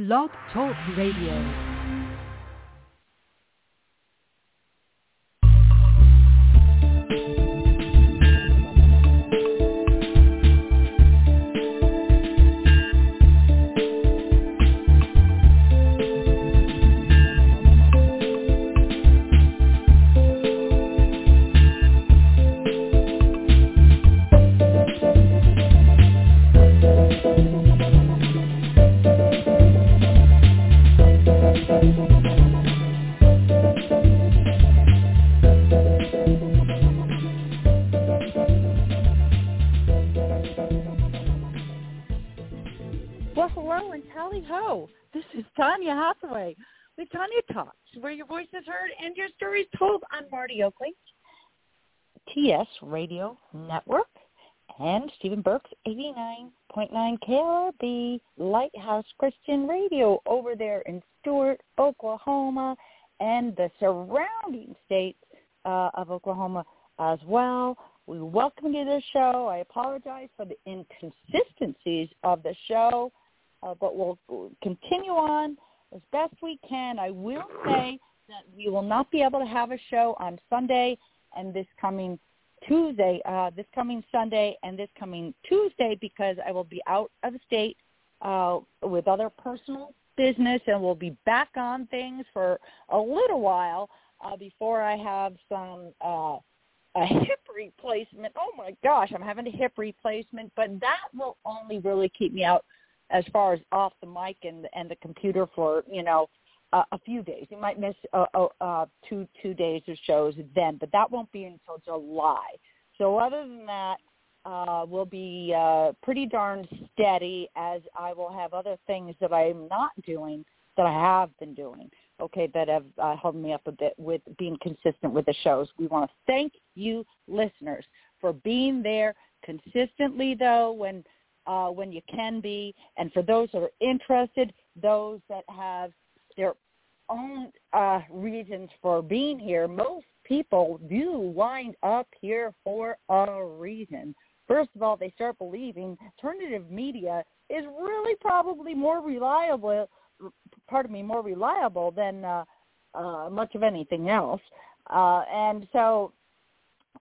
Blog Talk Radio. Radio Network, and Stephen Burks, 89.9 KLRB Lighthouse Christian Radio over there in Stuart, Oklahoma, and the surrounding states uh, of Oklahoma as well. We welcome you to the show. I apologize for the inconsistencies of the show, uh, but we'll continue on as best we can. I will say that we will not be able to have a show on Sunday and this coming Tuesday, uh, this coming Sunday and this coming Tuesday because I will be out of state uh, with other personal business and we'll be back on things for a little while uh, before I have some uh, a hip replacement. Oh my gosh, I'm having a hip replacement, but that will only really keep me out as far as off the mic and and the computer for you know uh, a few days. You might miss uh, uh, uh, two two days of shows then, but that won't be until July. So other than that, uh, we'll be uh, pretty darn steady as I will have other things that I'm not doing that I have been doing okay, that have uh, held me up a bit with being consistent with the shows. We want to thank you, listeners, for being there consistently, though, when uh, when you can be, and for those that are interested, those that have their own uh, reasons for being here. Most people do wind up here for a reason. First of all, they start believing alternative media is really probably more reliable pardon me, more reliable than uh, uh, much of anything else. Uh, and so,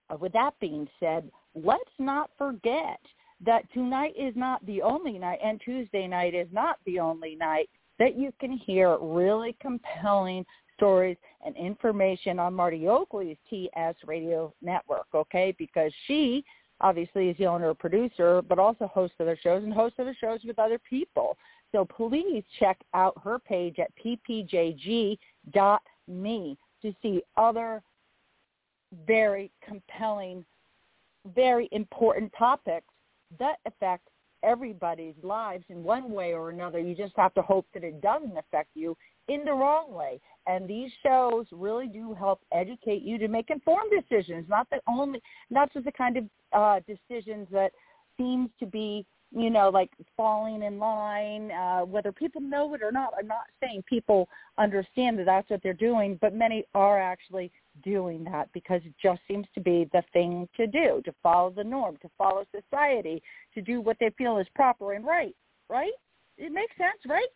uh, with that being said, let's not forget that tonight is not the only night, and Tuesday night is not the only night that you can hear really compelling stories and information on Marty Oakley's TS Radio Network, okay? Because she obviously is the owner producer, but also hosts other shows and hosts other shows with other people. So please check out her page at ppjg.me to see other very compelling, very important topics that affect everybody's lives in one way or another. You just have to hope that it doesn't affect you in the wrong way. And these shows really do help educate you to make informed decisions, not the only, not just the kind of uh, decisions that seems to be you know, like falling in line, uh, whether people know it or not. I'm not saying people understand that that's what they're doing, but many are actually doing that because it just seems to be the thing to do, to follow the norm, to follow society, to do what they feel is proper and right, right? It makes sense, right?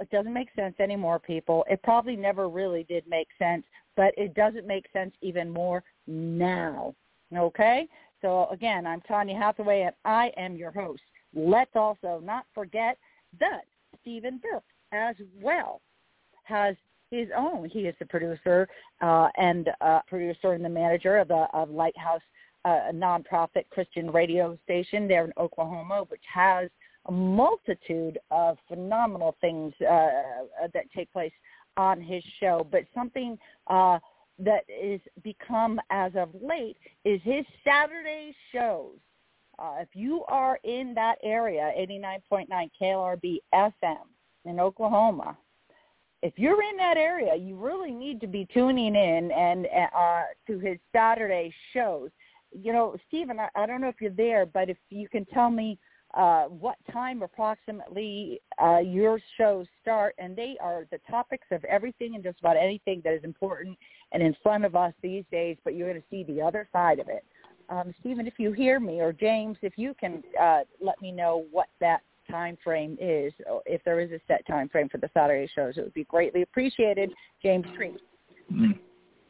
It doesn't make sense anymore, people. It probably never really did make sense, but it doesn't make sense even more now. Okay? So again, I'm Tanya Hathaway and I am your host. Let's also not forget that Stephen Burke as well has his own. He is the producer uh, and uh, producer and the manager of the of Lighthouse, uh, a nonprofit Christian radio station there in Oklahoma, which has a multitude of phenomenal things uh, that take place on his show. But something uh, that is become as of late is his Saturday shows uh, if you are in that area, 89.9 KLRB FM in Oklahoma, if you're in that area, you really need to be tuning in and uh, to his Saturday shows. You know, Stephen, I, I don't know if you're there, but if you can tell me uh, what time approximately uh, your shows start, and they are the topics of everything and just about anything that is important and in front of us these days, but you're going to see the other side of it um, Stephen, if you hear me, or James, if you can uh, let me know what that time frame is, if there is a set time frame for the Saturday shows, it would be greatly appreciated. James Treat.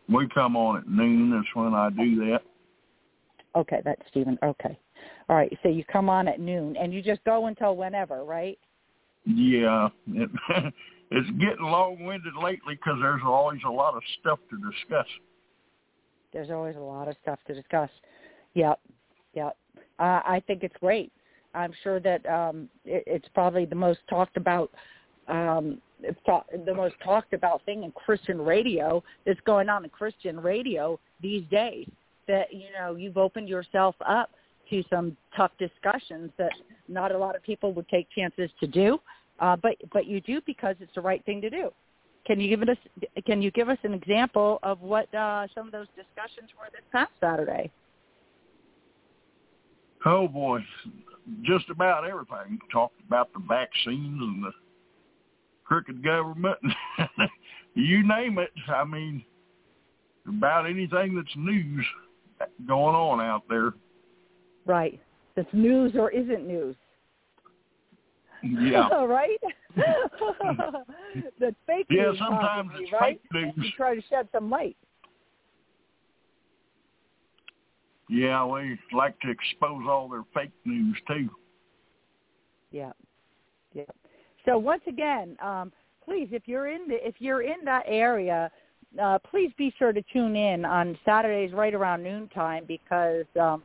We come on at noon. That's when I do that. Okay, that's Stephen. Okay. All right. So you come on at noon, and you just go until whenever, right? Yeah. It, it's getting long-winded lately because there's always a lot of stuff to discuss. There's always a lot of stuff to discuss. Yep. Yep. Uh, I think it's great. I'm sure that um, it, it's probably the most talked about um, the most talked about thing in Christian radio that's going on in Christian radio these days. That you know you've opened yourself up to some tough discussions that not a lot of people would take chances to do, uh, but but you do because it's the right thing to do. Can you give us Can you give us an example of what uh, some of those discussions were this past Saturday? Oh boy, just about everything. Talked about the vaccines and the crooked government. you name it. I mean, about anything that's news going on out there. Right. That's news or isn't news. Yeah. right? That's fake yeah, news. Yeah, sometimes it's right? fake news. You try to shed some light. Yeah, we like to expose all their fake news too. Yeah. Yeah. So once again, um, please, if you're in the if you're in that area, uh, please be sure to tune in on Saturdays right around noontime because um,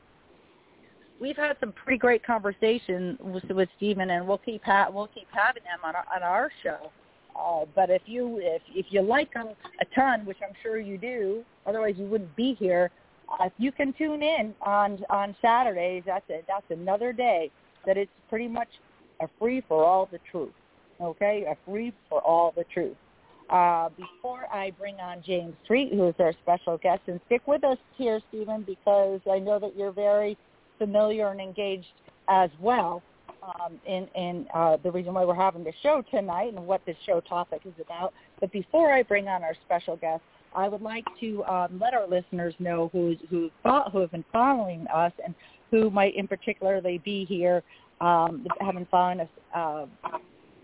we've had some pretty great conversation with, with Stephen, and we'll keep ha- we'll keep having them on our, on our show. Uh, but if you if if you like them a ton, which I'm sure you do, otherwise you wouldn't be here. If you can tune in on on Saturdays, that's a, that's another day that it's pretty much a free for all the truth. Okay, a free for all the truth. Uh, before I bring on James Treat, who is our special guest, and stick with us here, Stephen, because I know that you're very familiar and engaged as well um, in, in uh, the reason why we're having the show tonight and what this show topic is about. But before I bring on our special guest, I would like to um, let our listeners know who's, who, who have been following us and who might in particularly be here, um, have been us uh,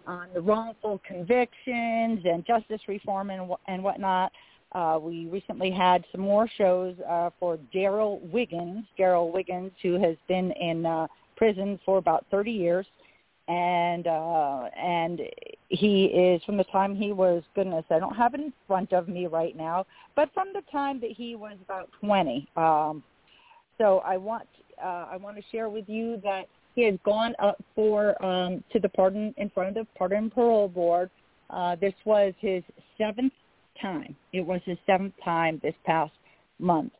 on the wrongful convictions and justice reform and, and whatnot. Uh, we recently had some more shows uh, for Darrell Wiggins, Darrell Wiggins, who has been in uh, prison for about 30 years, and uh, and he is from the time he was goodness, I don't have it in front of me right now, but from the time that he was about 20. Um, so I want uh, I want to share with you that he has gone up for um, to the pardon in front of the pardon and parole board. Uh, this was his seventh time. It was his seventh time this past month,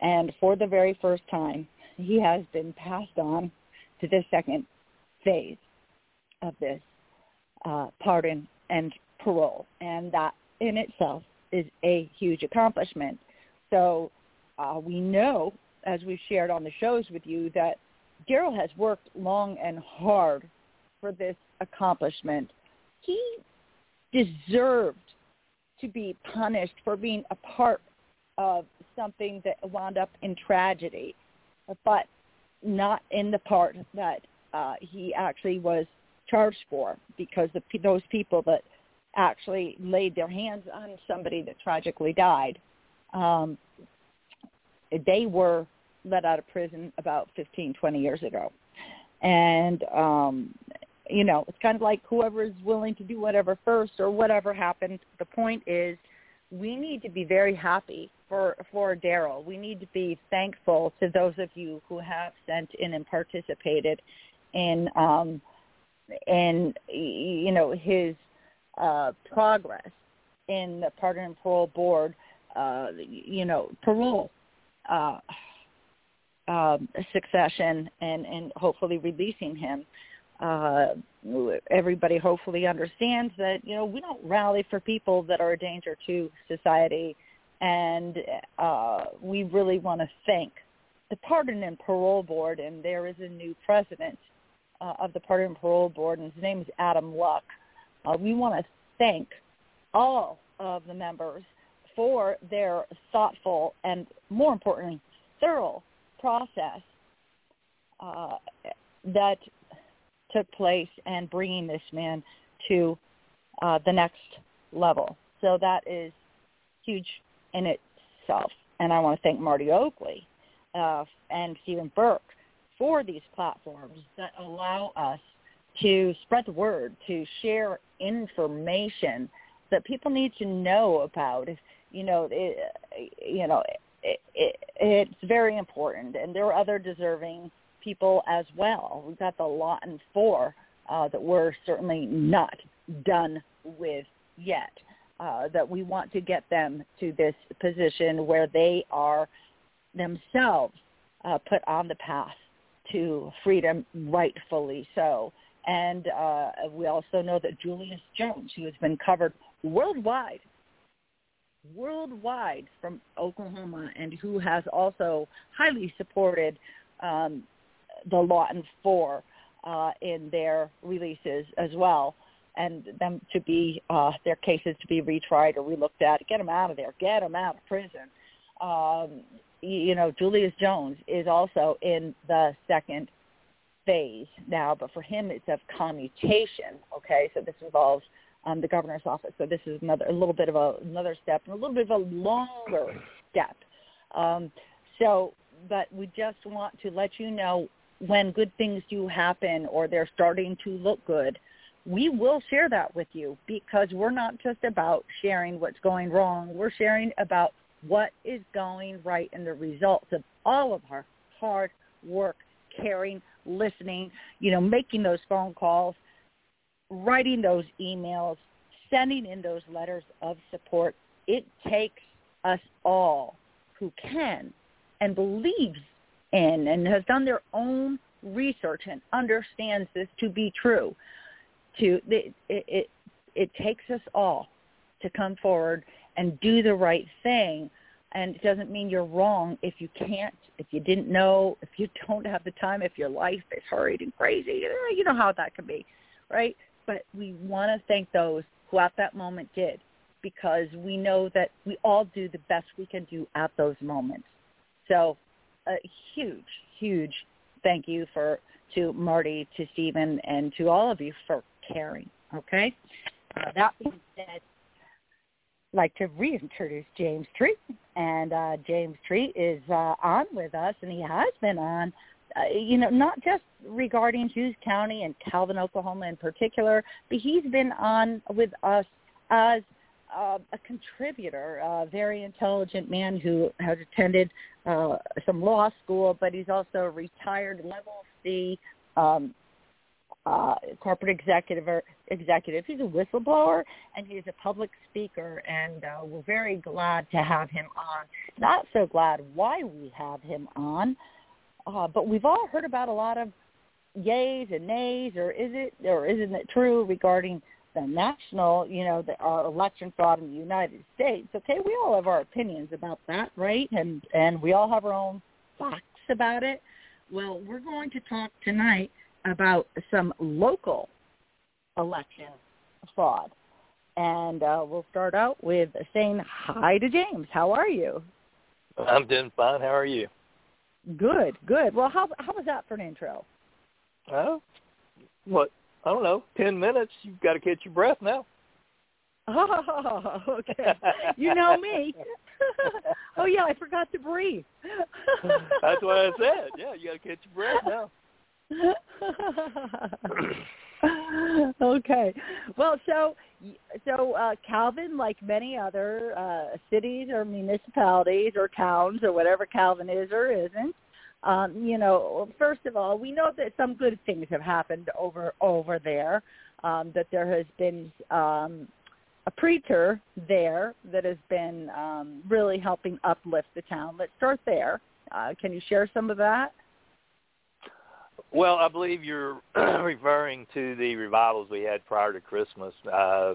and for the very first time, he has been passed on to the second phase of this uh, pardon and parole, and that in itself is a huge accomplishment. So uh, we know, as we've shared on the shows with you, that Darrell has worked long and hard for this accomplishment. He deserved to be punished for being a part of something that wound up in tragedy, but not in the part that uh, he actually was charged for because the, those people that actually laid their hands on somebody that tragically died, um, they were let out of prison about 15, 20 years ago. And, um, you know, it's kind of like whoever is willing to do whatever first or whatever happened. The point is we need to be very happy for, for Darrell. We need to be thankful to those of you who have sent in and participated in, um, in you know, his uh, progress in the Pardon and Parole Board, uh, you know, parole. Uh, um, succession and, and hopefully releasing him. Uh, everybody hopefully understands that, you know, we don't rally for people that are a danger to society. And uh, we really want to thank the Pardon and Parole Board, and there is a new president uh, of the Pardon and Parole Board, and his name is Adam Luck. Uh, we want to thank all of the members for their thoughtful and, more importantly, thorough process uh, that took place and bringing this man to uh, the next level. So that is huge in itself. And I want to thank Marty Oakley uh, and Stephen Burke for these platforms that allow us to spread the word, to share information that people need to know about. You know, it, you know, it, it, it's very important, and there are other deserving people as well. We've got the lot Lawton Four uh, that we're certainly not done with yet. Uh, that we want to get them to this position where they are themselves uh, put on the path to freedom, rightfully so. And uh, we also know that Julius Jones, who has been covered worldwide, worldwide from Oklahoma, and who has also highly supported um, the Lawton Four uh, in their releases as well and them to be uh, their cases to be retried or relooked at. Get them out of there. Get them out of prison. Um, you know, Julius Jones is also in the second phase now, but for him it's of commutation. Okay, so this involves um, the governor's office. So this is another a little bit of a another step and a little bit of a longer step. Um, so, but we just want to let you know when good things do happen or they're starting to look good we will share that with you because we're not just about sharing what's going wrong. We're sharing about what is going right and the results of all of our hard work, caring, listening, you know, making those phone calls, writing those emails, sending in those letters of support. It takes us all who can and believes in and has done their own research and understands this to be true to it, it it takes us all to come forward and do the right thing and it doesn't mean you're wrong if you can't if you didn't know if you don't have the time if your life is hurried and crazy you know how that can be right but we want to thank those who at that moment did because we know that we all do the best we can do at those moments so a huge huge thank you for to Marty, to Stephen, and to all of you for caring. Okay. Uh, that being said, I'd like to reintroduce James Treat, and uh, James Treat is uh, on with us, and he has been on. Uh, you know, not just regarding Hughes County and Calvin, Oklahoma in particular, but he's been on with us as uh, a contributor, a very intelligent man who has attended uh, some law school, but he's also a retired level C um, uh, corporate executive or executive. He's a whistleblower and he's a public speaker, and uh, we're very glad to have him on. Not so glad why we have him on, uh, but we've all heard about a lot of yays and nays, or is it or isn't it true regarding the national, you know, the, our election fraud in the United States? Okay, we all have our opinions about that, right? And and we all have our own facts about it. Well, we're going to talk tonight about some local election fraud. And uh, we'll start out with saying hi to James. How are you? I'm doing fine. How are you? Good, good. Well, how how was that for an intro? Oh, what? I don't know. Ten minutes. You've got to catch your breath now. Oh, okay. You know me. oh yeah, I forgot to breathe. That's what I said. Yeah, you got to catch your breath now. okay. Well, so so uh, Calvin, like many other uh, cities or municipalities or towns or whatever Calvin is or isn't, um, you know, first of all, we know that some good things have happened over over there. Um, that there has been um, a preacher there that has been um, really helping uplift the town. Let's start there. Uh, can you share some of that? Well, I believe you're referring to the revivals we had prior to Christmas. Uh,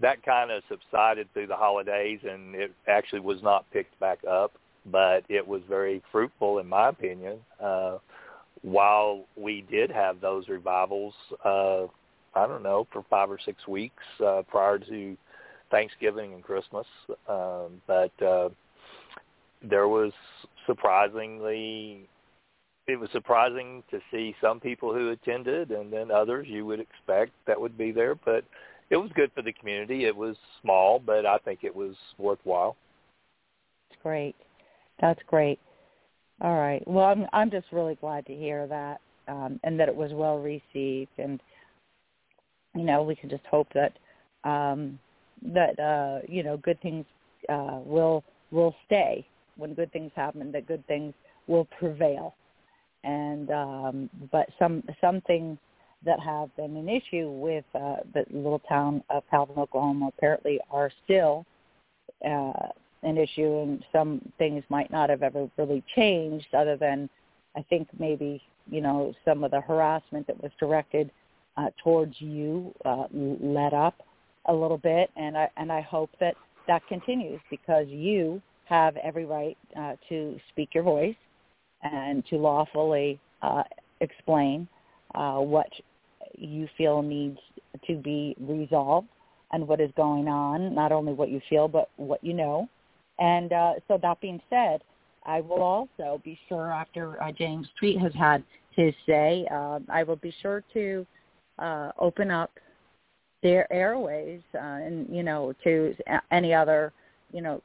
that kind of subsided through the holidays, and it actually was not picked back up, but it was very fruitful, in my opinion. Uh, while we did have those revivals, uh, I don't know, for five or six weeks uh, prior to Thanksgiving and Christmas, um, but uh, there was surprisingly it was surprising to see some people who attended, and then others you would expect that would be there. But it was good for the community. It was small, but I think it was worthwhile. That's great. That's great. All right. Well, I'm I'm just really glad to hear that, um, and that it was well received, and you know we can just hope that um, that uh, you know good things uh, will will stay when good things happen. That good things will prevail, and um, but some some things that have been an issue with uh, the little town of Calvin, Oklahoma, apparently are still uh, an issue, and some things might not have ever really changed, other than I think maybe you know some of the harassment that was directed uh, towards you uh, let up a little bit, and I and I hope that that continues because you have every right uh, to speak your voice and to lawfully uh, explain uh, what you feel needs to be resolved and what is going on, not only what you feel, but what you know. And uh, so that being said, I will also be sure after uh, James Treat has had his say, uh, I will be sure to uh, open up their airways uh, and, you know, to any other, you know,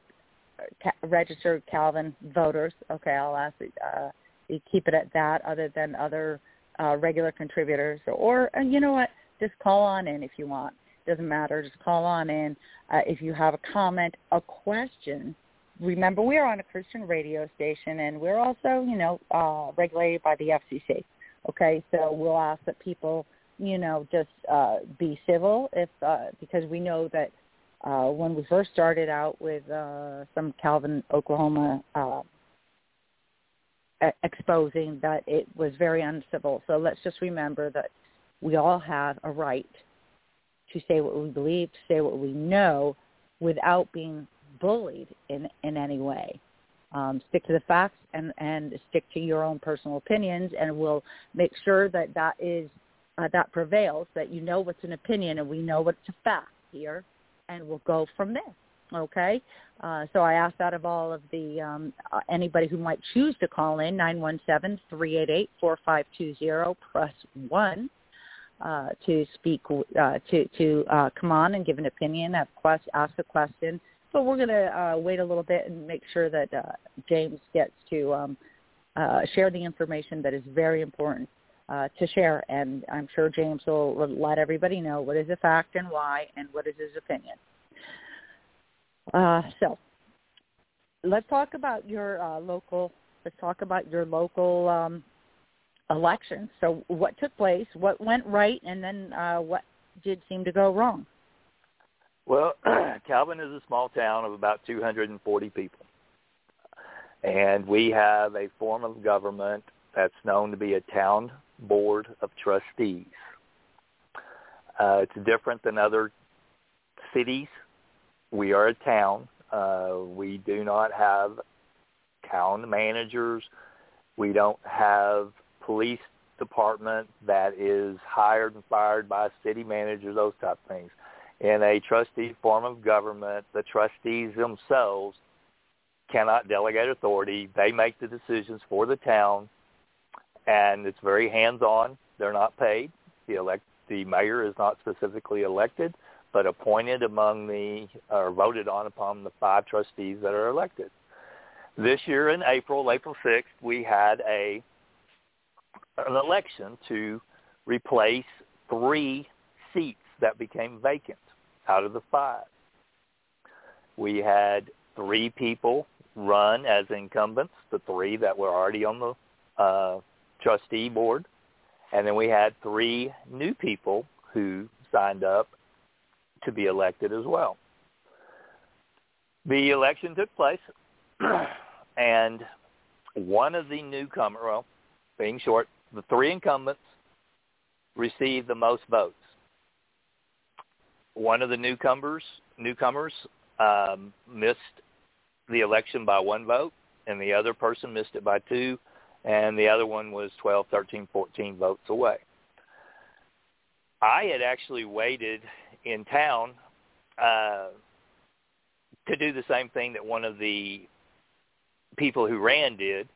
ca- registered Calvin voters. Okay, I'll ask uh, you keep it at that other than other uh, regular contributors. Or, and you know what, just call on in if you want doesn't matter. Just call on in uh, if you have a comment, a question. Remember, we are on a Christian radio station, and we're also, you know, uh, regulated by the FCC. Okay, so we'll ask that people, you know, just uh, be civil if uh, because we know that uh, when we first started out with uh, some Calvin, Oklahoma uh, exposing that it was very uncivil. So let's just remember that we all have a right to say what we believe, to say what we know, without being bullied in in any way. Um, stick to the facts and and stick to your own personal opinions, and we'll make sure that that is uh, that prevails. That you know what's an opinion, and we know what's a fact here, and we'll go from there. Okay, uh, so I ask that of all of the um, uh, anybody who might choose to call in nine one seven three eight eight four five two zero. Press one uh, to speak, uh, to to uh, come on and give an opinion, have quest, ask a question. But we're going to uh, wait a little bit and make sure that uh, James gets to um, uh, share the information that is very important uh, to share. And I'm sure James will let everybody know what is a fact and why, and what is his opinion. Uh, so let's talk about your uh, local. Let's talk about your local um, elections. So what took place, what went right, and then uh, what did seem to go wrong? Well, Calvin is a small town of about 240 people. And we have a form of government that's known to be a town board of trustees. Uh, it's different than other cities. We are a town. Uh, we do not have town managers. We don't have police department that is hired and fired by city managers, those type of things. In a trustee form of government, the trustees themselves cannot delegate authority. They make the decisions for the town, and it's very hands-on. They're not paid. The elect the mayor is not specifically elected, but appointed among the or voted on upon the five trustees that are elected. This year in April, April 6th, we had a an election to replace three seats that became vacant out of the five. We had three people run as incumbents, the three that were already on the uh, trustee board, and then we had three new people who signed up to be elected as well. The election took place, and one of the newcomer, well, being short, the three incumbents received the most votes. One of the newcomers newcomers um, missed the election by one vote, and the other person missed it by two, and the other one was 12, 13, 14 votes away. I had actually waited in town uh, to do the same thing that one of the people who ran did,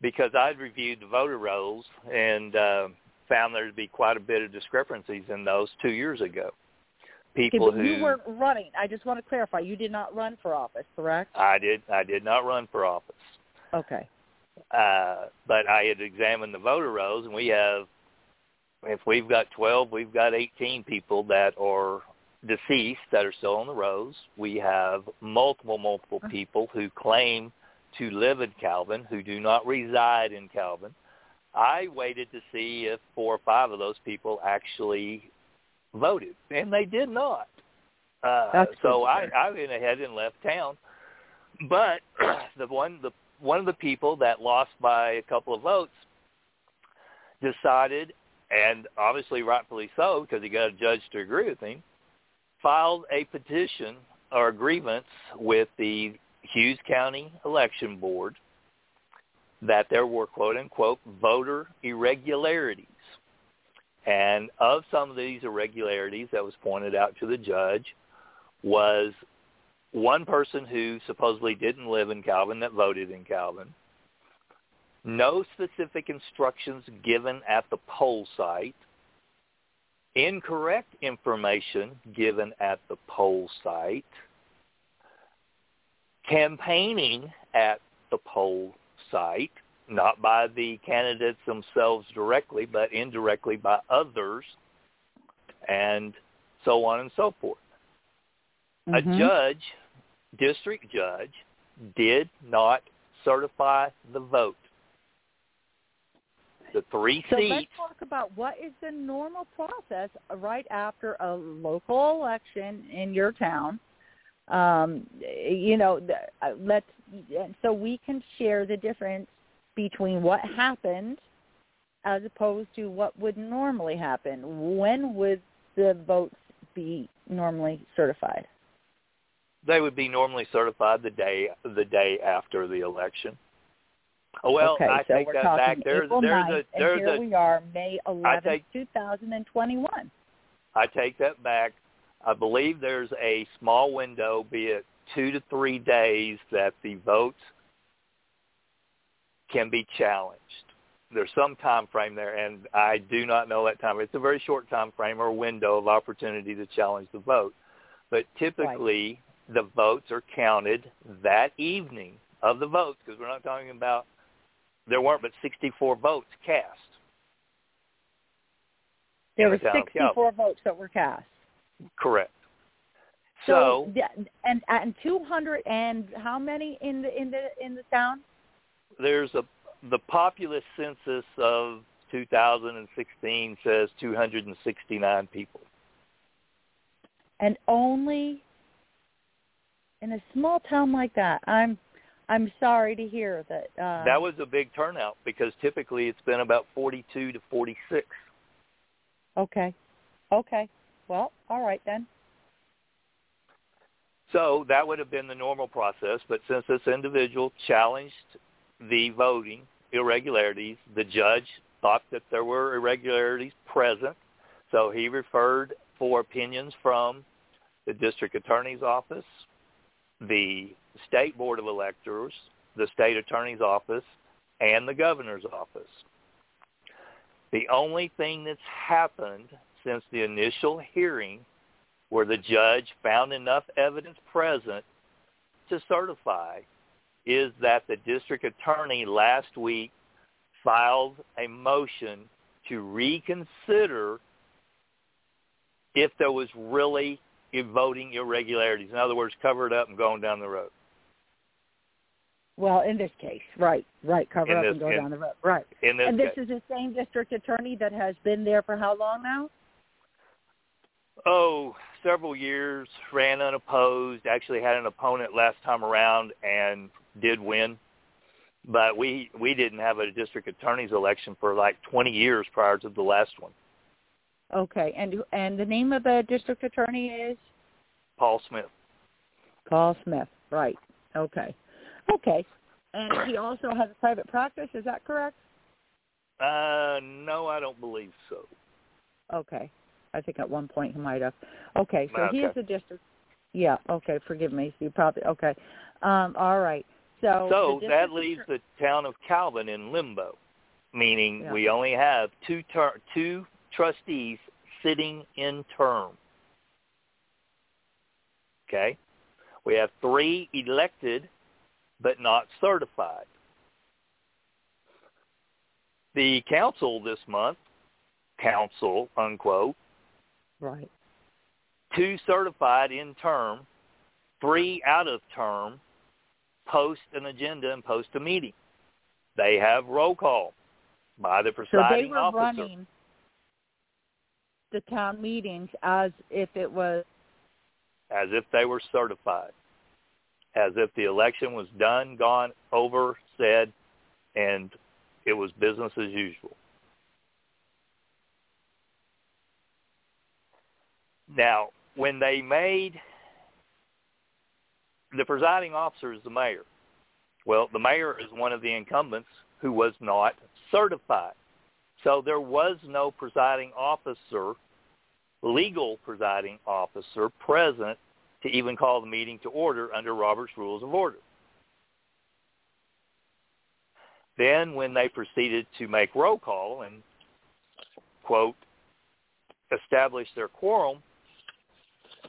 because I'd reviewed the voter rolls and uh, found there to be quite a bit of discrepancies in those two years ago. People okay, who you weren't running. I just want to clarify. You did not run for office, correct? I did. I did not run for office. Okay. Uh, but I had examined the voter rolls, and we have, if we've got 12, we've got 18 people that are deceased that are still on the rolls. We have multiple, multiple Uh-huh. people who claim to live in Calvin who do not reside in Calvin. I waited to see if four or five of those people actually voted, and they did not. Uh, so I. I went ahead and left town. But the one the one of the people that lost by a couple of votes decided, and obviously rightfully so, because he got a judge to agree with him, filed a petition or a grievance with the Hughes County Election Board that there were quote unquote voter irregularities. And of some of these irregularities that was pointed out to the judge was one person who supposedly didn't live in Calvin that voted in Calvin, no specific instructions given at the poll site, incorrect information given at the poll site, campaigning at the poll site, not by the candidates themselves directly, but indirectly by others, and so on and so forth. Mhm. A judge, district judge, did not certify the vote. The three So seats. let's talk about what is the normal process right after a local election in your town. Um, you know, uh, let's so we can share the difference between what happened as opposed to what would normally happen. When would the votes be normally certified? They would be normally certified the day the day after the election. Oh, well, okay, I so take that back. There's April there's 9th, a there's and here a we are, May 11th, take- 2021. I take that back. I believe there's a small window, be it two to three days, that the votes can be challenged. There's some time frame there, and I do not know that time. It's a very short time frame or window of opportunity to challenge the vote. But typically, the votes are counted that evening of the votes, because we're not talking about there weren't but 64 votes cast. There were the town 64 votes that were cast. Correct. So, So, and and 200 and how many in the in the in the town? there's a the populous census of 2016 says 269 people. And only in a small town like that. I'm I'm sorry to hear that. Uh, that was a big turnout because typically it's been about 42 to 46. okay. Okay. Well, all right then. So that would have been the normal process, but since this individual challenged the voting irregularities, the judge thought that there were irregularities present, so he referred for opinions from the district attorney's office, the state board of electors, the state attorney's office, and the governor's office. The only thing that's happened since the initial hearing where the judge found enough evidence present to certify is that the district attorney last week filed a motion to reconsider if there was really voting irregularities. In other words, cover it up and going down the road. Well, in this case, right, right, cover In up this- and go in- down the road, right. In this and this case. is the same district attorney that has been there for how long now? oh, several years, ran unopposed, actually had an opponent last time around and did win. But we we didn't have a district attorney's election for like 20 years prior to the last one. Okay, and and the name of the district attorney is Paul Smith. Paul Smith. Right. Okay. Okay. And he also has a private practice. Is that correct? Uh, no, I don't believe so. Okay. I think at one point he might have. Okay, so he is Okay. a district. Yeah. Okay. Forgive me. So you probably okay. Um, all right. So, So that leaves the town of Calvin in limbo, meaning Yeah. we only have two ter- two trustees sitting in term. Okay? We have three elected but not certified. The council this month, council, unquote, right. two certified in term, three out of term, post an agenda and post a meeting. They have roll call by the presiding So they were officer running the town meetings as if it was as if they were certified, as if the election was done, gone, over, said, and it was business as usual. Now, when they made the presiding officer is the mayor. Well, the mayor is one of the incumbents who was not certified. So there was no presiding officer, legal presiding officer present to even call the meeting to order under Robert's Rules of Order. Then when they proceeded to make roll call and, quote, establish their quorum,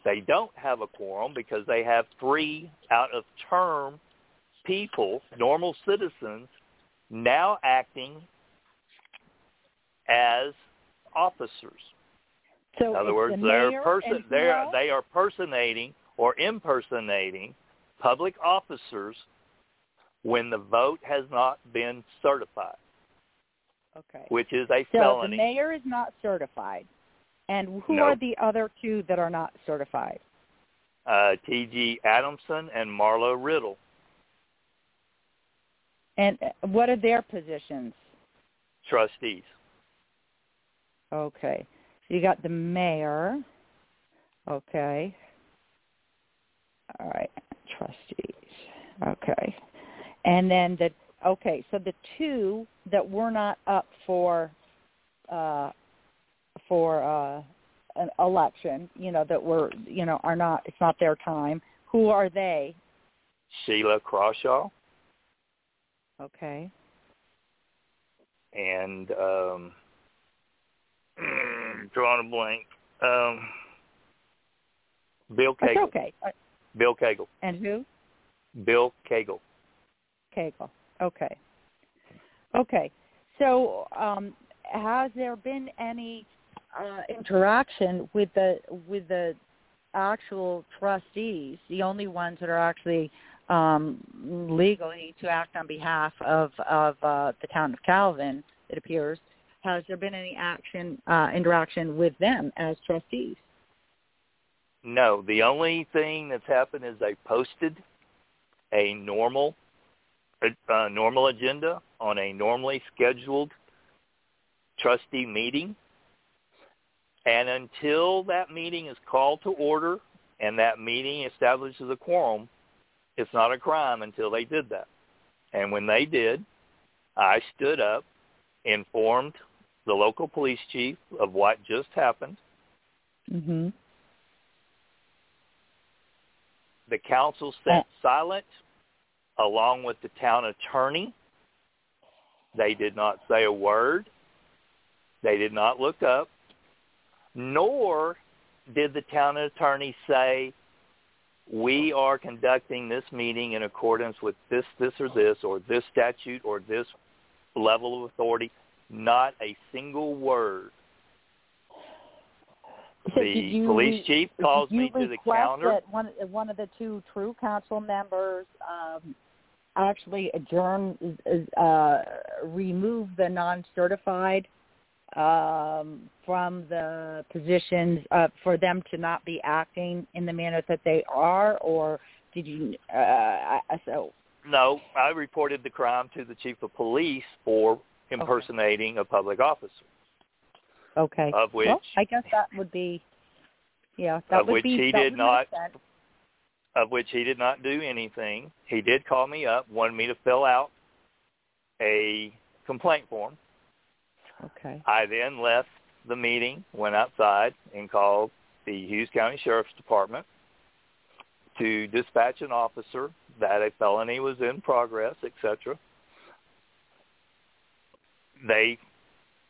they don't have a quorum because they have three out of term people, normal citizens, now acting as officers. so In other words, the they're person they're they are personating or impersonating public officers when the vote has not been certified, okay. which is a So felony. the mayor is not certified. And who No. are the other two that are not certified? uh, T.G. Adamson and Marlo Riddle, And uh, what are their positions? trustees. Okay. So you got the mayor. Okay. All right. Trustees. Okay. And then the okay, so the two that were not up for uh for uh an election, you know, that were you know, are not it's not their time. Who are they? Sheila Crawshaw Okay. and um, drawing a blank. Um, Bill That's Cagle. okay. Uh, Bill Cagle. And who? Bill Cagle. Cagle. Okay. Okay. So, um, has there been any uh, interaction with the with the actual trustees, the only ones that are actually um, legally to act on behalf of of uh, the town of Calvin? It appears. Has there been any action uh, interaction with them as trustees? No, the only thing that's happened is they posted a normal a, a normal agenda on a normally scheduled trustee meeting. And until that meeting is called to order and that meeting establishes a quorum, it's not a crime until they did that. And when they did, I stood up, informed the local police chief of what just happened. Mm-hmm. The council sat silent along with the town attorney. They did not say a word. They did not look up. Nor did the town attorney say, we are conducting this meeting in accordance with this, this, or this, or this statute, or this level of authority. Not a single word. So the police chief calls me to the counter. that one one of the two true council members um, actually adjourn, uh, remove the non-certified um, from the positions uh, for them to not be acting in the manner that they are, or did you? Uh, I- so No, I reported the crime to the chief of police for impersonating a public officer, okay. of which well, I guess that would be. Yeah, that Of would which be. he did not of which he did not do anything. He did call me up, wanted me to fill out a complaint form. Okay. I then left the meeting, went outside, and called the Hughes County Sheriff's Department to dispatch an officer that a felony was in progress, etc. They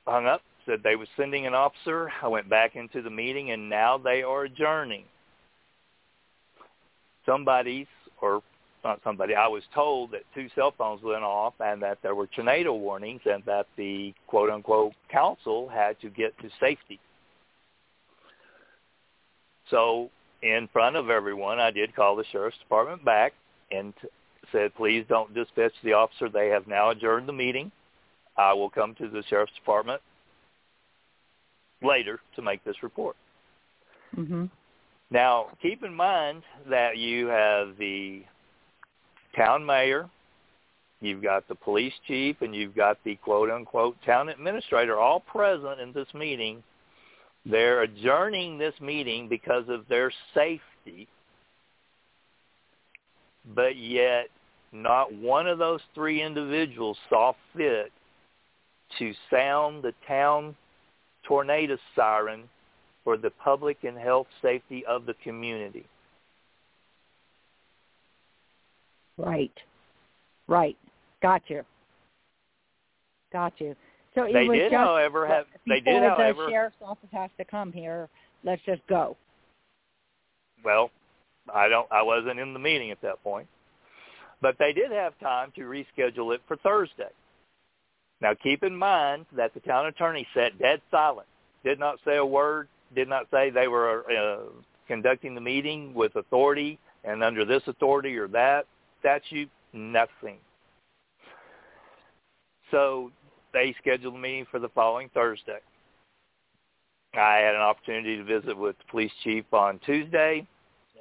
hung up, said they were sending an officer. I went back into the meeting, and now they are adjourning. Somebody's, or not somebody, I was told that two cell phones went off and that there were tornado warnings and that the quote-unquote council had to get to safety. So in front of everyone, I did call the sheriff's department back and said, please don't dispatch the officer. They have now adjourned the meeting. I will come to the sheriff's department later to make this report. Mm-hmm. Now, keep in mind that you have the town mayor, you've got the police chief, and you've got the quote-unquote town administrator all present in this meeting. They're adjourning this meeting because of their safety, but yet not one of those three individuals saw fit to sound the town tornado siren for the public and health safety of the community. Right. Right. Got you. Got you. So it They was did, just however, have they did, before however, the sheriff's office has to come here. Let's just go. well, I don't I wasn't in the meeting at that point. But they did have time to reschedule it for Thursday. Now keep in mind that the town attorney sat dead silent, did not say a word, did not say they were uh, conducting the meeting with authority and under this authority or that statute, nothing. So they scheduled a meeting for the following Thursday. I had an opportunity to visit with the police chief on Tuesday.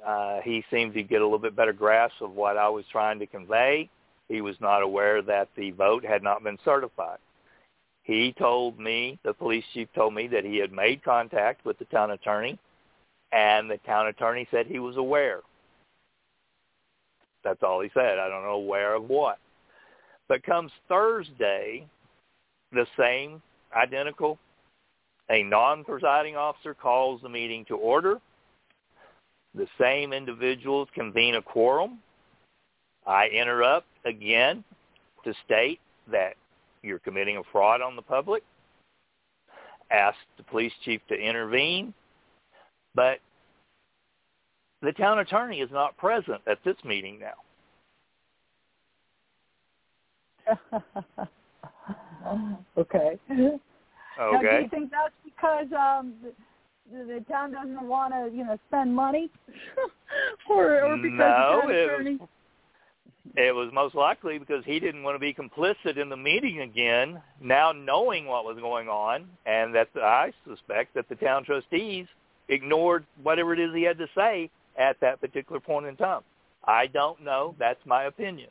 Uh, he seemed to get a little bit better grasp of what I was trying to convey. He was not aware that the vote had not been certified. He told me, the police chief told me that he had made contact with the town attorney, and the town attorney said he was aware. That's all he said. I don't know aware of what. But comes Thursday, the same, identical, a non-presiding officer calls the meeting to order. The same individuals convene a quorum. I interrupt again to state that you're committing a fraud on the public. Ask the police chief to intervene. But the town attorney is not present at this meeting now. okay. Now, do you think that's because um, the, the town doesn't want to, you know, spend money, or or because No, the town attorney? It was most likely because he didn't want to be complicit in the meeting again, now knowing what was going on, and that I suspect that the town trustees ignored whatever it is he had to say at that particular point in time. I don't know. That's my opinion.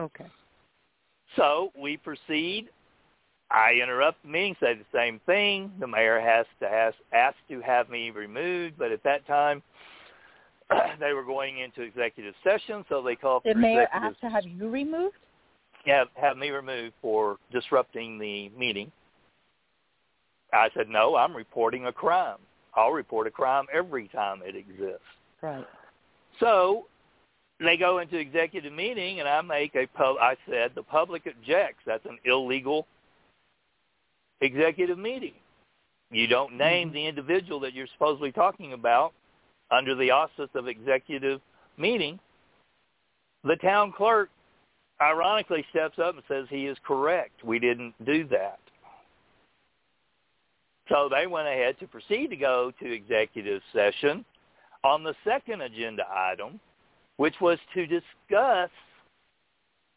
Okay. So we proceed. I interrupt the meeting, say the same thing. The mayor has to ask, ask to have me removed, but at that time they were going into executive session, so they called The for mayor executive asked to have you removed. have have me removed for disrupting the meeting. I said, no, I'm reporting a crime. I'll report a crime every time it exists. Right. So they go into executive meeting, and I make a pub. I said the public objects. That's an illegal executive meeting. You don't name mm-hmm. the individual that you're supposedly talking about under the auspice of executive meeting. The town clerk ironically steps up and says he is correct. We didn't do that. So they went ahead to proceed to go to executive session on the second agenda item, which was to discuss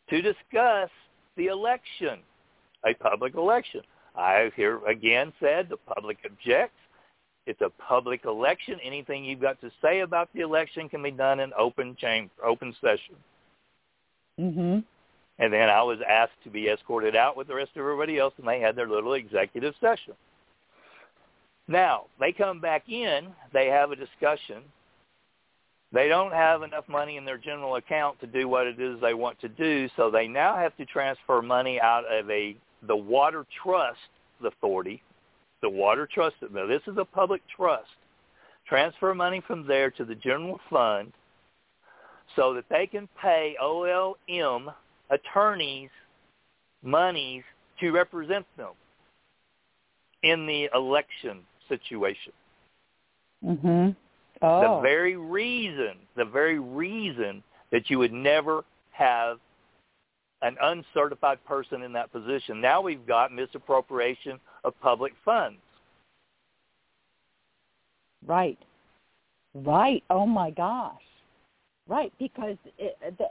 to discuss the election, a public election. I here again said the public objects. It's a public election. Anything you've got to say about the election can be done in open chamber, open session. Mhm. And then I was asked to be escorted out with the rest of everybody else, and they had their little executive session. Now, they come back in, they have a discussion. They don't have enough money in their general account to do what it is they want to do, so they now have to transfer money out of a the Water Trust Authority. The Water Trust, now this is a public trust. Transfer money from there to the general fund so that they can pay OLM attorneys monies to represent them in the election situation. Mhm. Oh. The very reason, the very reason that you would never have an uncertified person in that position. Now we've got misappropriation of public funds. Right. Right. Oh my gosh. Right, because it, uh, the,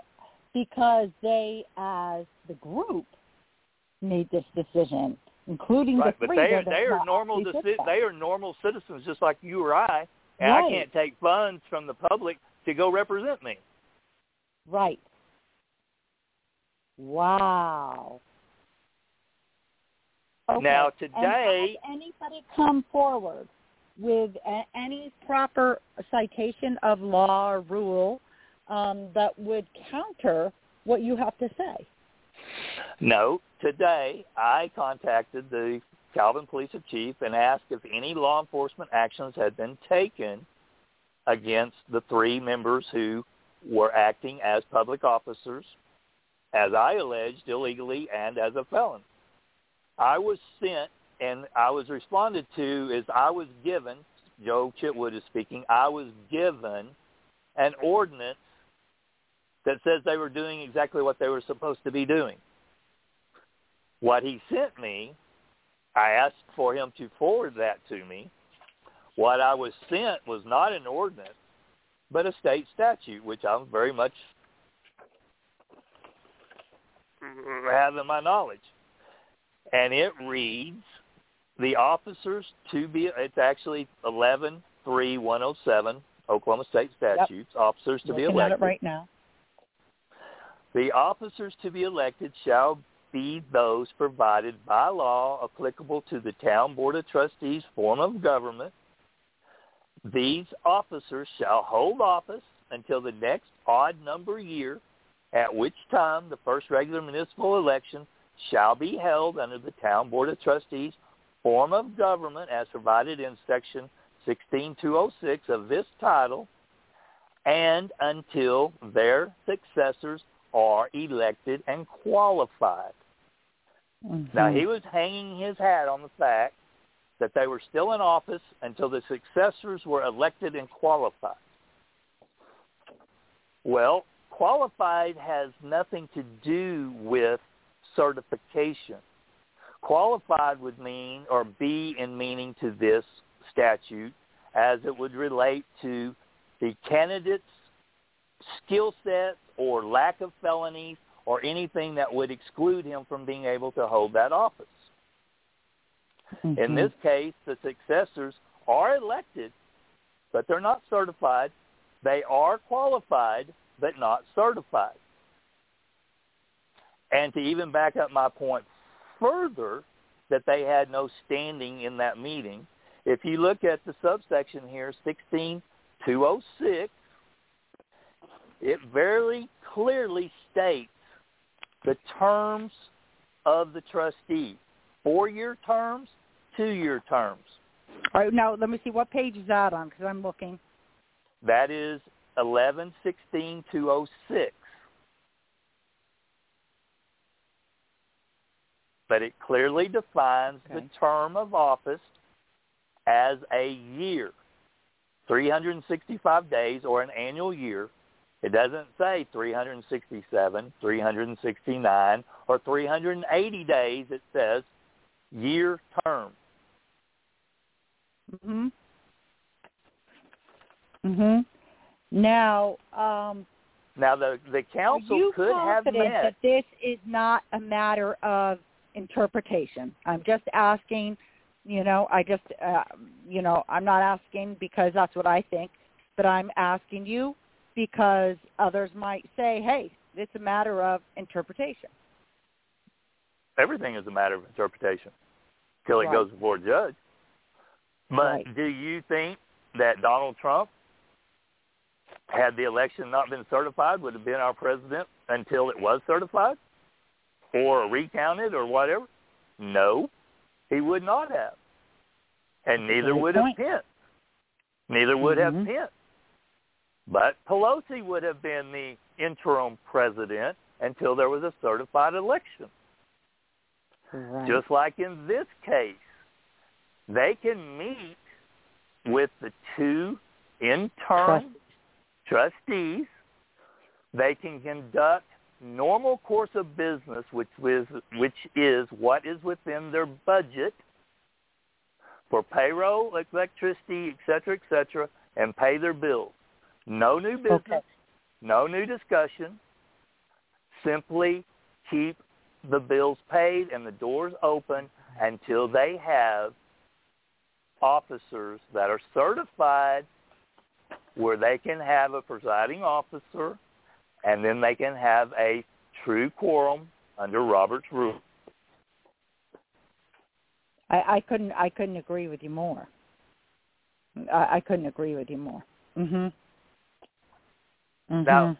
because they, as the group, made this decision, including right, the but they are they are normal deci- they are normal citizens just like you or I, and Right. I can't take funds from the public to go represent me. Right. Wow. Okay. Now, and today- has anybody come forward with a, any proper citation of law or rule um, that would counter what you have to say? No, today I contacted the Calvin Police Chief and asked if any law enforcement actions had been taken against the three members who were acting as public officers, as I alleged, illegally and as a felon. I was sent and I was responded to as I was given, Joe Chitwood is speaking, I was given an ordinance that says they were doing exactly what they were supposed to be doing. What he sent me, I asked for him to forward that to me. What I was sent was not an ordinance, but a state statute, which I'm very much mm-hmm. have in my knowledge. And it reads, the officers to be, it's actually 113107, Oklahoma State statutes, officers to be Looking at elected. it right now. The officers to be elected shall be those provided by law applicable to the town board of trustees form of government. These officers shall hold office until the next odd number year, at which time the first regular municipal election shall be held under the town board of trustees form of government as provided in section 16206 of this title and until their successors are elected and qualified. Now Mhm. he was hanging his hat on the fact that they were still in office until the successors were elected and qualified. Well, qualified has nothing to do with certification. Qualified would mean or be in meaning to this statute as it would relate to the candidate's skill set or lack of felonies or anything that would exclude him from being able to hold that office. In Mhm. this case, the successors are elected, but they're not certified. They are qualified, but not certified. And to even back up my point further, that they had no standing in that meeting, if you look at the subsection here, 16206, it very clearly states the terms of the trustee. Four-year terms, two-year terms. All right, now let me see what page is that on because I'm looking. That is 1116-206. But it clearly defines the term of office as a year, 365 days or an annual year. It doesn't say 367, 369, or 380 days. It says year term. Mhm. Mhm. Now, um, Now, the, the council could have met. that this is not a matter of interpretation? I'm just asking. You know, I just, uh, you know, I'm not asking because that's what I think, but I'm asking you because others might say, "Hey, it's a matter of interpretation." everything is a matter of interpretation till it Right. goes before a judge. But Right. do you think that Donald Trump, had the election not been certified, would have been our president until it was certified or recounted or whatever? No, he would not have. And neither would point. have Pence. Neither would Mhm. have Pence. But Pelosi would have been the interim president until there was a certified election. Right. Just like in this case, they can meet with the two interim trustees. They can conduct normal course of business, which is, which is what is within their budget for payroll, electricity, et cetera, et cetera, and pay their bills. No new business, Okay. no new discussion. Simply keep the bills paid and the doors open until they have officers that are certified where they can have a presiding officer and then they can have a true quorum under Robert's rule. I, I couldn't I couldn't agree with you more. I, I couldn't agree with you more. Mhm. Mhm. Now,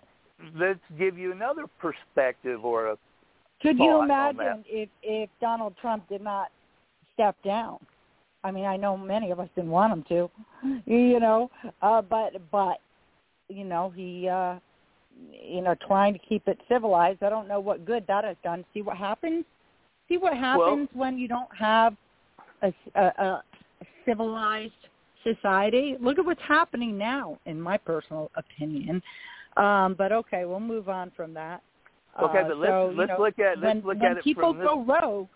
let's give you another perspective or a could you imagine if if Donald Trump did not step down? I mean, I know many of us didn't want him to, you know, uh, but but you know he uh you know trying to keep it civilized. I don't know what good that has done. See what happens. See what happens when you don't have a, a, a civilized society. Look at what's happening now, in my personal opinion. Um, but okay, we'll move on from that. Okay, Uh, but let's so, let's know, look at let's when, look when at it people from this go rogue.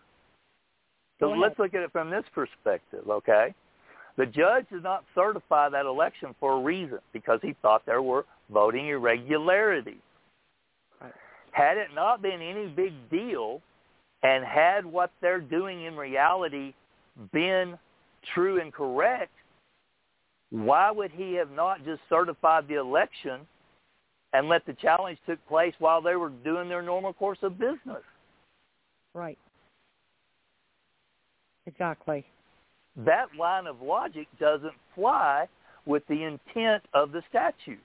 So let's look at it from this perspective, okay? The judge did not certify that election for a reason because he thought there were voting irregularities. Right. Had it not been any big deal and had what they're doing in reality been true and correct, why would he have not just certified the election and let the challenge took place while they were doing their normal course of business? Right. Exactly. That line of logic doesn't fly with the intent of the statutes.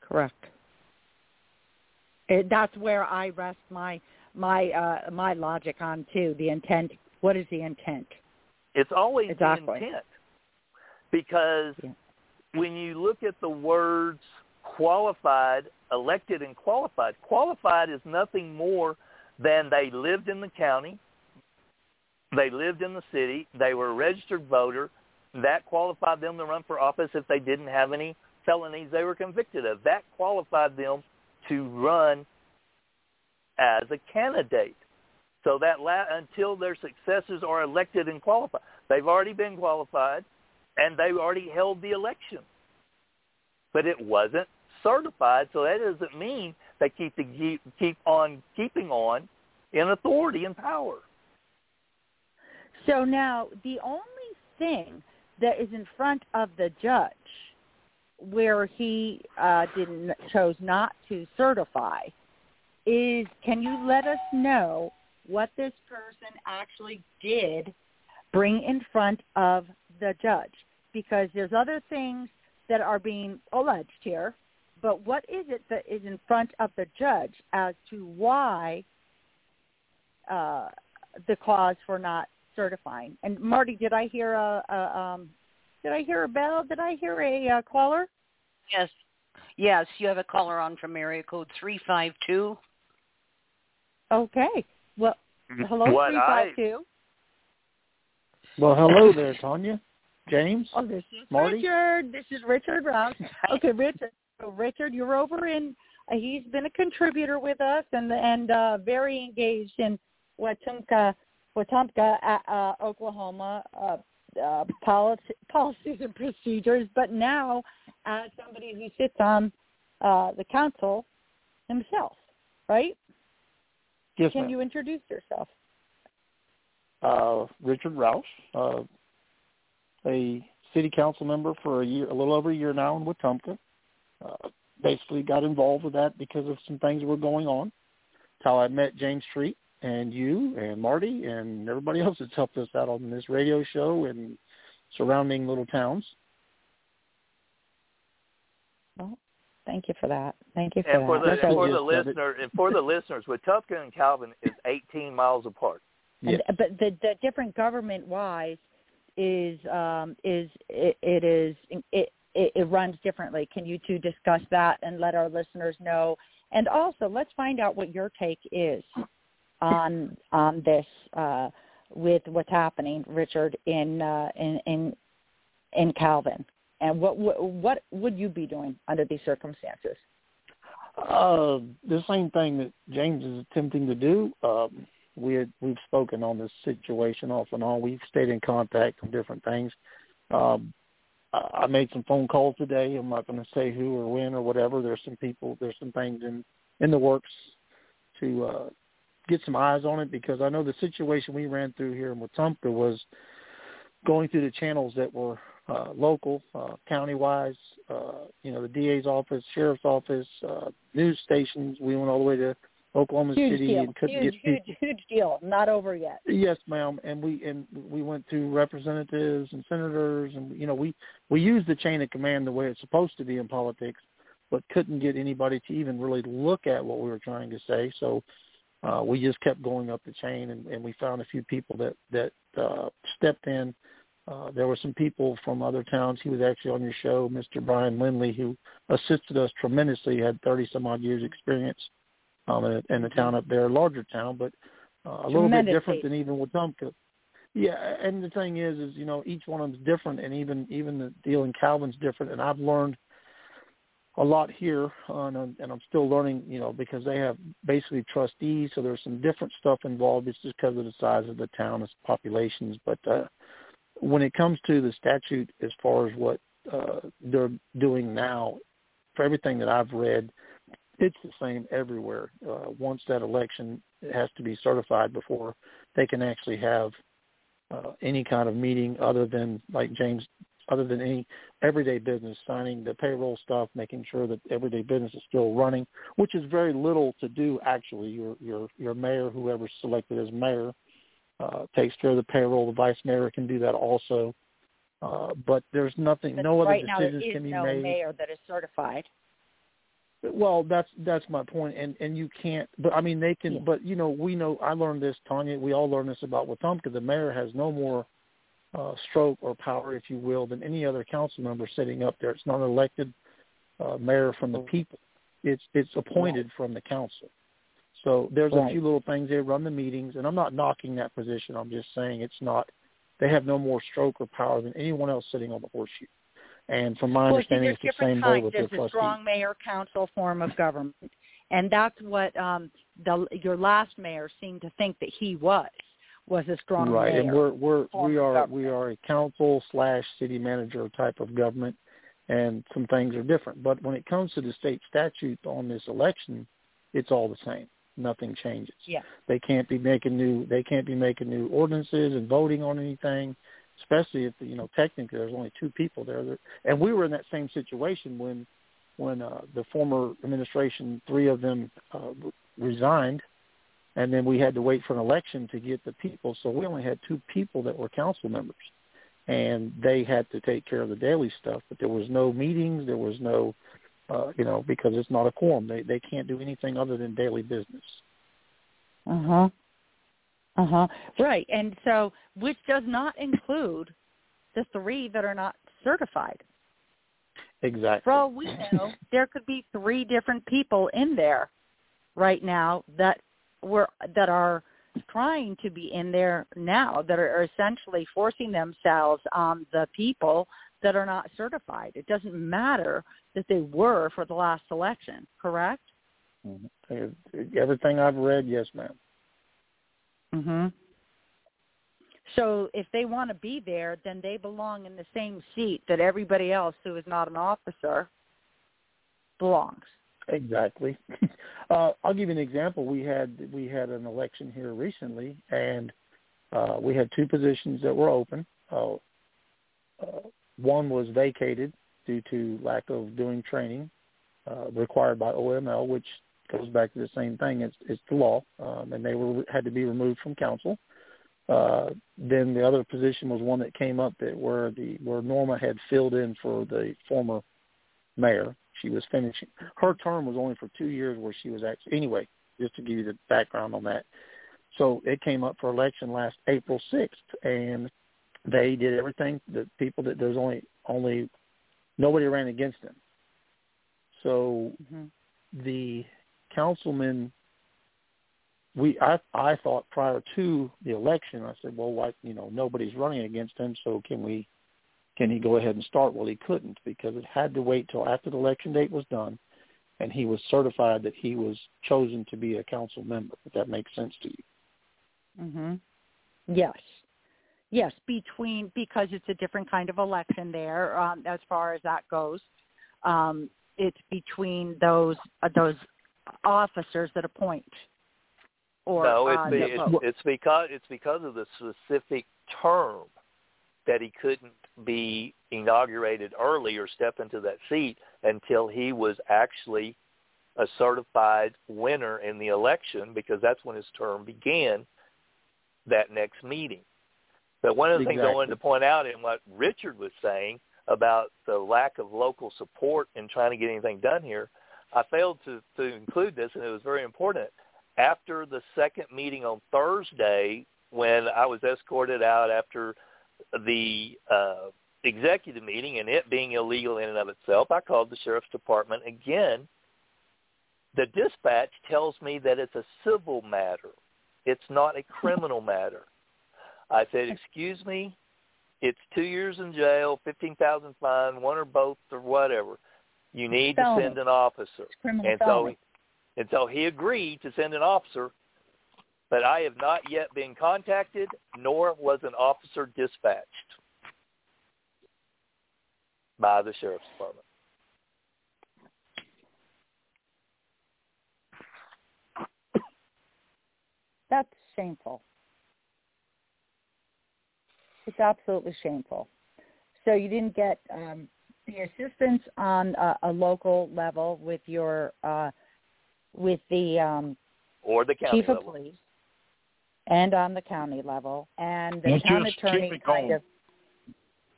Correct. It, that's where I rest my my uh, my logic on too. The intent. What is the intent? It's always Exactly. the intent. Because Yeah. when you look at the words qualified, elected, and qualified, qualified is nothing more than they lived in the county, they lived in the city, they were a registered voter. That qualified them to run for office if they didn't have any felonies they were convicted of. That qualified them to run as a candidate. So that la- until their successors are elected and qualified, they've already been qualified, and they already held the election. But it wasn't certified, so that doesn't mean they keep the keep on keeping on in authority and power. So now the only thing that is in front of the judge where he uh, didn't chose not to certify is can you let us know what this person actually did bring in front of the judge? Because there's other things that are being alleged here but what is it that is in front of the judge as to why uh, the cause for not certifying. And Marty, did I hear a, a um, did I hear a bell? Did I hear a uh, caller? Yes. Yes, you have a caller on from area code 352. Okay. Well, hello, What three I- five two. Well, hello there, Tanya. James. Oh, this is Marty? Richard. This is Richard Rouse. Okay, Richard. So Richard, you're over in. Uh, he's been a contributor with us and and uh, very engaged in Wetumka, Wetumka, uh, uh, Oklahoma. Uh, uh, policy, policies and procedures, but now as somebody who sits on uh, the council himself, right? Yes, Can ma'am. you introduce yourself? Uh, Richard Rouse, uh, a city council member for a year, a little over a year now in Wetumka. Uh, basically got involved with that because of some things that were going on. It's how I met James Treat and you and Marty and everybody else that's helped us out on this radio show and surrounding little towns. Well, thank you for that. Thank you for And for that. the That's and for the said listener and for the listeners, Wetumka and Calvin is 18 miles apart. Yes. And, but the, the different government wise is um, is it, it is it it, it runs differently. Can you two discuss that and let our listeners know? And also, let's find out what your take is on on this uh, with what's happening, Richard, in uh, in in in Calvin, and what what would you be doing under these circumstances? Uh, the same thing that James is attempting to do. Um, we had, we've spoken on this situation off and on. We've stayed in contact on different things. Um, I made some phone calls today. I'm not going to say who or when or whatever. There's some people. There's some things in in the works to uh, get some eyes on it because I know the situation we ran through here in Wetumka was going through the channels that were uh, local, uh, county-wise, uh, you know, the DA's office, sheriff's office, uh, news stations. We went all the way to Oklahoma huge City deal. and couldn't huge, get huge, huge deal. Not over yet. Yes, ma'am. And we and we went to representatives and senators, and you know, we we used the chain of command the way it's supposed to be in politics, but couldn't get anybody to even really look at what we were trying to say. So uh, we just kept going up the chain, and, and we found a few people that that uh, stepped in. Uh, there were some people from other towns. He was actually on your show, Mr. Brian Lindley, who assisted us tremendously. He had 30 some odd years experience um, in, in the town up there, a larger town, but uh, a little bit different than even Wetumka. Yeah, and the thing is, is you know each one of them's different, and even even the deal in Calvin's different. And I've learned a lot here, uh, and, I'm, and I'm still learning, you know, because they have basically trustees, so there's some different stuff involved. It's just because of the size of the town, its populations. But uh, when it comes to the statute, as far as what uh, they're doing now, for everything that I've read, it's the same everywhere. Uh, once that election has to be certified before they can actually have uh, any kind of meeting other than, like James, other than any everyday business, signing the payroll stuff, making sure that everyday business is still running, which is very little to do actually. Your your your mayor, whoever's selected as mayor, uh, takes care of the payroll. The vice mayor can do that also. Uh, but there's nothing, But no other right now, decisions is can be no made. mayor that is certified. Well, that's that's my point, and and you can't. But I mean, they can. Yeah. But you know, we know. I learned this, Tanya. We all learned this about Wetumka. The mayor has no more uh, stroke or power, if you will, than any other council member sitting up there. It's not an elected uh, mayor from the people. It's it's appointed from the council. So there's a few little things. They run the meetings, and I'm not knocking that position. I'm just saying it's not. They have no more stroke or power than anyone else sitting on the horseshoe. And from my well, understanding, it's the same way with their trustees. strong mayor council form of government, and that's what um, the your last mayor seemed to think that he was was a strong right, mayor. and we're we're we are government. we are a council slash city manager type of government, and some things are different. But when it comes to the state statute on this election, it's all the same. Nothing changes. Yeah. They can't be making new they can't be making new ordinances and voting on anything, especially if you know technically there's only two people there. There- And we were in that same situation when when uh, the former administration, three of them uh, resigned and then we had to wait for an election to get the people. So we only had two people that were council members, and they had to take care of the daily stuff. But there was no meetings. There was no, uh, you know, because it's not a quorum. They they can't do anything other than daily business. Uh huh. Uh huh. Right, and so which does not include the three that are not certified. Exactly. For all we know, there could be three different people in there right now that were that are trying to be in there now that are essentially forcing themselves on the people that are not certified. It doesn't matter that they were for the last election, correct? Mhm. Everything I've read, yes, ma'am. Mhm. So if they want to be there, then they belong in the same seat that everybody else who is not an officer belongs. Exactly. Uh, I'll give you an example. We had we had an election here recently, and uh, we had two positions that were open. Uh, uh, one was vacated due to lack of doing training uh, required by OML, which goes back to the same thing. It's, it's the law, um, and they were had to be removed from council. Uh, then the other position was one that came up that where the where Norma had filled in for the former mayor. She was finishing. Her term was only for two years where she was actually, anyway, just to give you the background on that. So it came up for election last April 6th, and they did everything. The people that there's only only nobody ran against him. So Mm-hmm. the councilman we I I thought prior to the election I said, well why you know, nobody's running against him, so can we can he go ahead and start? Well he couldn't because it had to wait till after the election date was done and he was certified that he was chosen to be a council member, if that makes sense to you. Mhm. Yes. Yes, between because it's a different kind of election there um as far as that goes. Um it's between those uh, those officers that appoint or no, it's, uh, be, it's, it's because it's because of the specific term that he couldn't be inaugurated early or step into that seat until he was actually a certified winner in the election because that's when his term began that next meeting. But one of the things I wanted to point out in what Richard was saying about the lack of local support in trying to get anything done here, I failed to, to include this, and it was very important. After the second meeting on Thursday, when I was escorted out after the uh, executive meeting and it being illegal in and of itself, I called the sheriff's department again. The dispatch tells me that it's a civil matter. It's not a criminal matter. I said, "Excuse me, it's two years in jail, fifteen thousand fine, one or both or whatever. You need to send an officer." And so, felony. and so he agreed to send an officer, but I have not yet been contacted, nor was an officer dispatched by the sheriff's department. That's shameful. It's absolutely shameful. So you didn't get um, the assistance on a, a local level with your uh, with the um, Or the county chief of level. police, and on the county level, and the It's town attorney typical. kind of.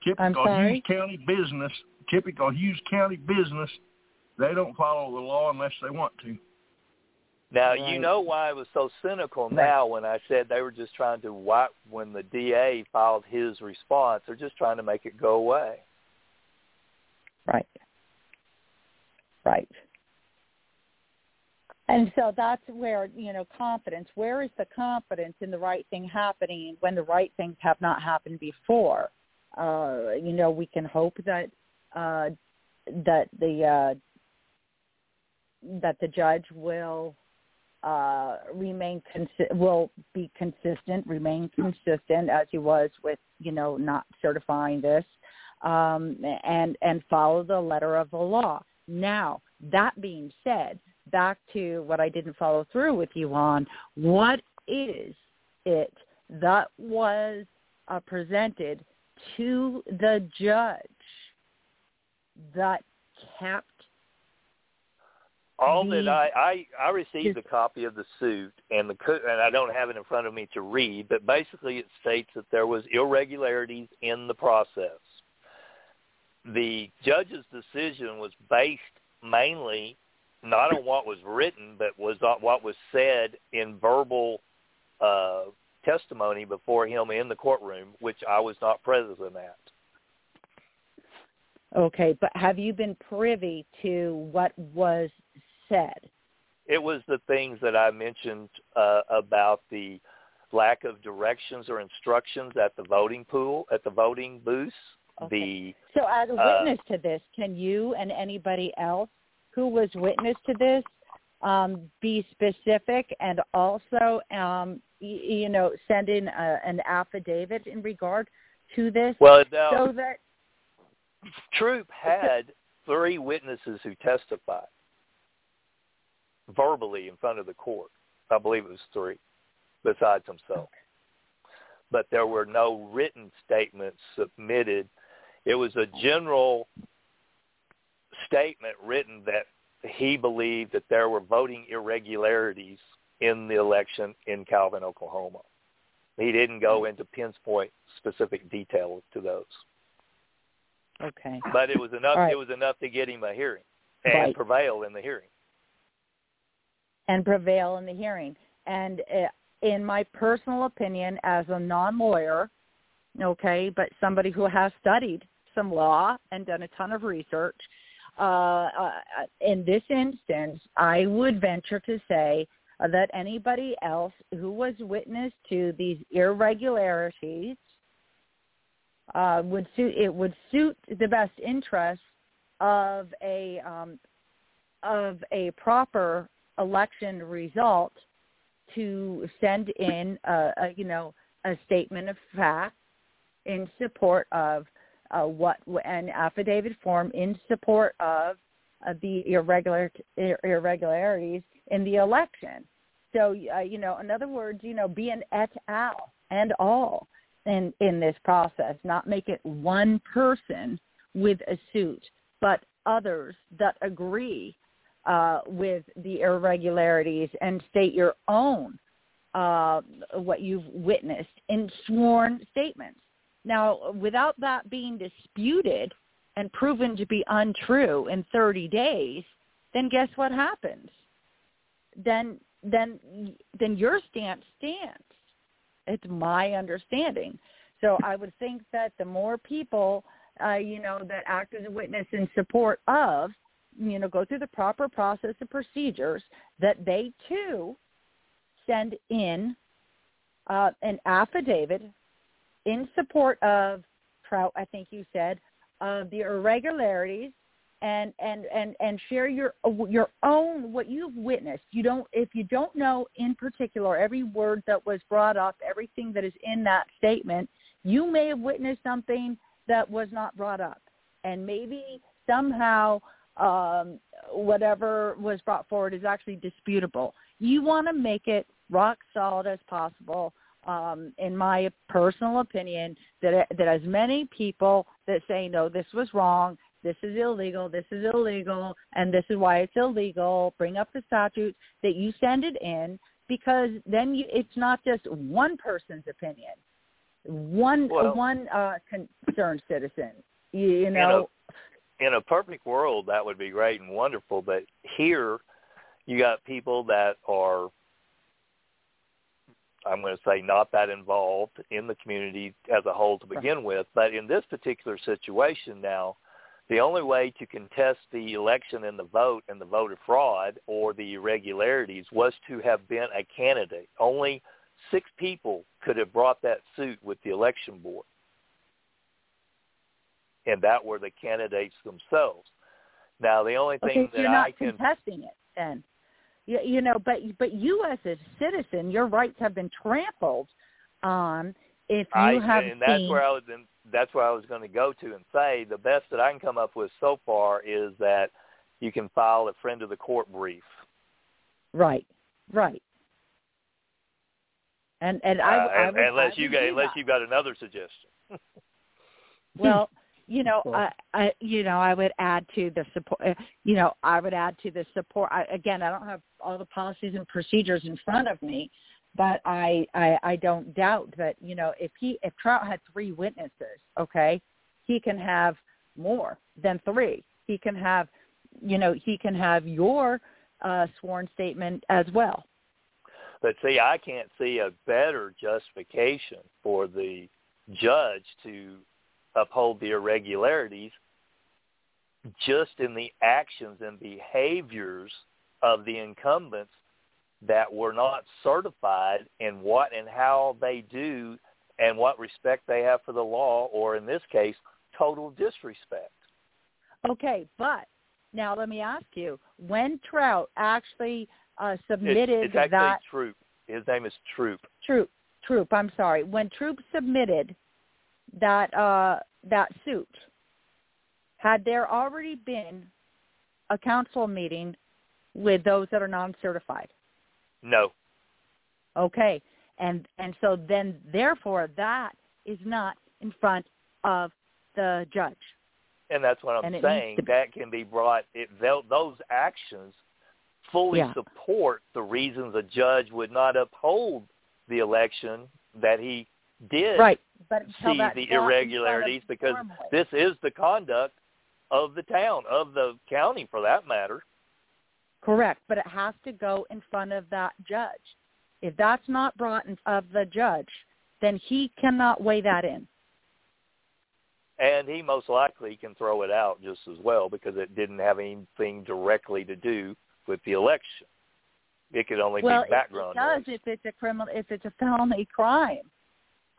Typical I'm sorry? Hughes County business, typical Hughes County business, they don't follow the law unless they want to. Now Right. you know why I was so cynical Right. now when I said they were just trying to wipe when the DA filed his response. They're just trying to make it go away. Right. Right. And so that's where, you know, confidence, where is the confidence in the right thing happening when the right things have not happened before? Uh, you know, we can hope that uh that the uh that the judge will uh remain consi- will be consistent, remain consistent as he was with, you know, not certifying this um, and and follow the letter of the law. Now, that being said, back to what I didn't follow through with you on, what is it that was uh, presented to the judge that kept All The- that I, I I received a copy of the suit and the and I don't have it in front of me to read, but basically it states that there was irregularities in the process. The judge's decision was based mainly not on what was written, but was on what was said in verbal uh, testimony before him in the courtroom, which I was not present at. okay, but have you been privy to what was said? It was the things that I mentioned uh, about the lack of directions or instructions at the voting pool, at the voting booths. Okay. So as a Uh, witness to this, can you and anybody else who was witness to this um, be specific and also, um, y- you know, send in a, an affidavit in regard to this well, now, so that Troop had three witnesses who testified verbally in front of the court. I believe it was three, besides himself. But there were no written statements submitted. It was a general statement written that he believed that there were voting irregularities in the election in Calvin, Oklahoma. He didn't go into pinpoint specific details to those okay, but it was enough. Right. It was enough to get him a hearing and Right. prevail in the hearing. and prevail in the hearing. And uh, in my personal opinion, as a non-lawyer, okay, but somebody who has studied some law and done a ton of research. Uh, uh, in this instance, I would venture to say that anybody else who was witness to these irregularities uh, would suit it would suit the best interest of a um, of a proper election result to send in a, a you know a statement of fact in support of uh, what an affidavit form in support of uh, the irregular irregularities in the election. So uh, you know, in other words, you know, be an et al. and all in in this process, not make it one person with a suit, but others that agree uh, with the irregularities and state your own uh, what you've witnessed in sworn statements. Now, without that being disputed and proven to be untrue in 30 days, then guess what happens? Then, then, then your stance stands. It's my understanding. So I would think that the more people, uh, you know, that act as a witness in support of, you know, go through the proper process and procedures, that they too send in uh, an affidavit in support of Trout, I think you said, of the irregularities and and and and share your your own what you've witnessed. You don't if you don't know in particular every word that was brought up, everything that is in that statement, you may have witnessed something that was not brought up, and maybe somehow um, whatever was brought forward is actually disputable. You want to make it rock solid as possible. Um, in my personal opinion, that that as many people that say no, this was wrong, this is illegal, this is illegal, and this is why it's illegal. Bring up the statutes that you send it in because then you, it's not just one person's opinion, one well, one uh, concerned citizen. You, you know, in a, in a perfect world, that would be great and wonderful. But here, you got people that are I'm going to say not that involved in the community as a whole to begin right. with. But in this particular situation now, the only way to contest the election and the vote and the voter fraud or the irregularities was to have been a candidate. Only six people could have brought that suit with the election board. And that were the candidates themselves. Now, the only thing okay, that you're not I can contesting it then. You, you know, but but you as a citizen, your rights have been trampled on if you I, have and that's seen. where I was. In, that's where I was going to go to and say the best that I can come up with so far is that you can file a friend of the court brief. Right, right. And and I, uh, I would, unless I you got unless that. you got another suggestion. well, you know, Cool. I, I, you know, I would add to the support. uh, You know, I would add to the support. I, again, I don't have all the policies and procedures in front of me, but I, I, I don't doubt that you know, if he, if Trout had three witnesses, okay, he can have more than three. He can have, you know, he can have your uh, sworn statement as well. But see, I can't see a better justification for the judge to uphold the irregularities just in the actions and behaviors of the incumbents that were not certified in what and how they do and what respect they have for the law or in this case total disrespect. Okay, but now let me ask you: when Trout actually uh, It's, submitted it's actually that Troop. His name is Troop. Troop, Troop, I'm sorry, when Troop submitted that uh, that suit, had there already been a council meeting with those that are non-certified? No. Okay, and and so then therefore that is not in front of the judge. And that's what I'm saying. That can be brought. It, those actions fully Yeah. support the reasons a judge would not uphold the election that he did Right, but see the brought in front of irregularities because this is the conduct of the town, of the county for that matter. Correct, but it has to go in front of that judge. If that's not brought in of the judge, then he cannot weigh that in. and he most likely can throw it out just as well because it didn't have anything directly to do with the election. It could only well, be background. Well, it does noise. if it's a criminal, if it's a felony crime.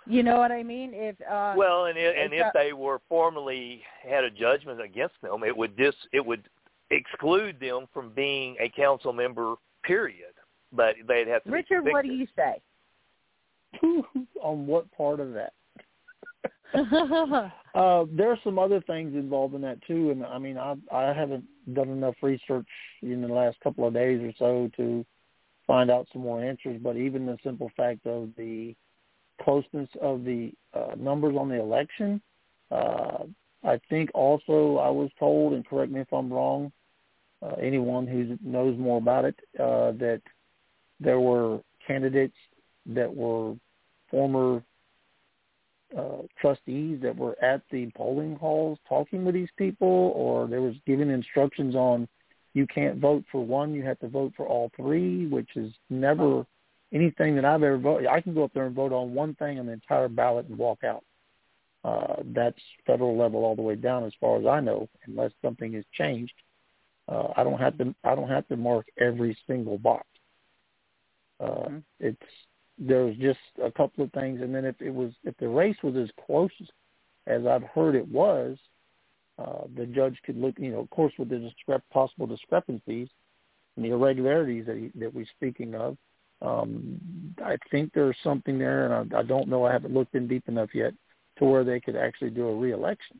You know what I mean? If uh, well, and it, and if if they were formally had a judgment against them, it would dis it would exclude them from being a council member. Period. But they'd have to. be Richard, what do you say? on what part of that? uh, there are some other things involved in that too, and I mean, I I haven't done enough research in the last couple of days or so to find out some more answers. But even the simple fact of the closeness of the uh, numbers on the election, uh, I think also I was told, and correct me if I'm wrong, uh, anyone who knows more about it, uh, that there were candidates that were former uh, trustees that were at the polling halls talking with these people, or there was giving instructions on you can't vote for one, you have to vote for all three, which is never anything that I've ever voted. I can go up there and vote on one thing on the entire ballot and walk out. Uh, that's federal level all the way down, as far as I know, unless something has changed. Uh, I don't have to. I don't have to mark every single box. Uh, Mhm. It's there's just a couple of things, and then if it was if the race was as close as I've heard it was, uh, the judge could look. You know, of course, with the discrep- possible discrepancies and the irregularities that he, that we're speaking of, um, I think there's something there, and I, I don't know. I haven't looked in deep enough yet to where they could actually do a reelection.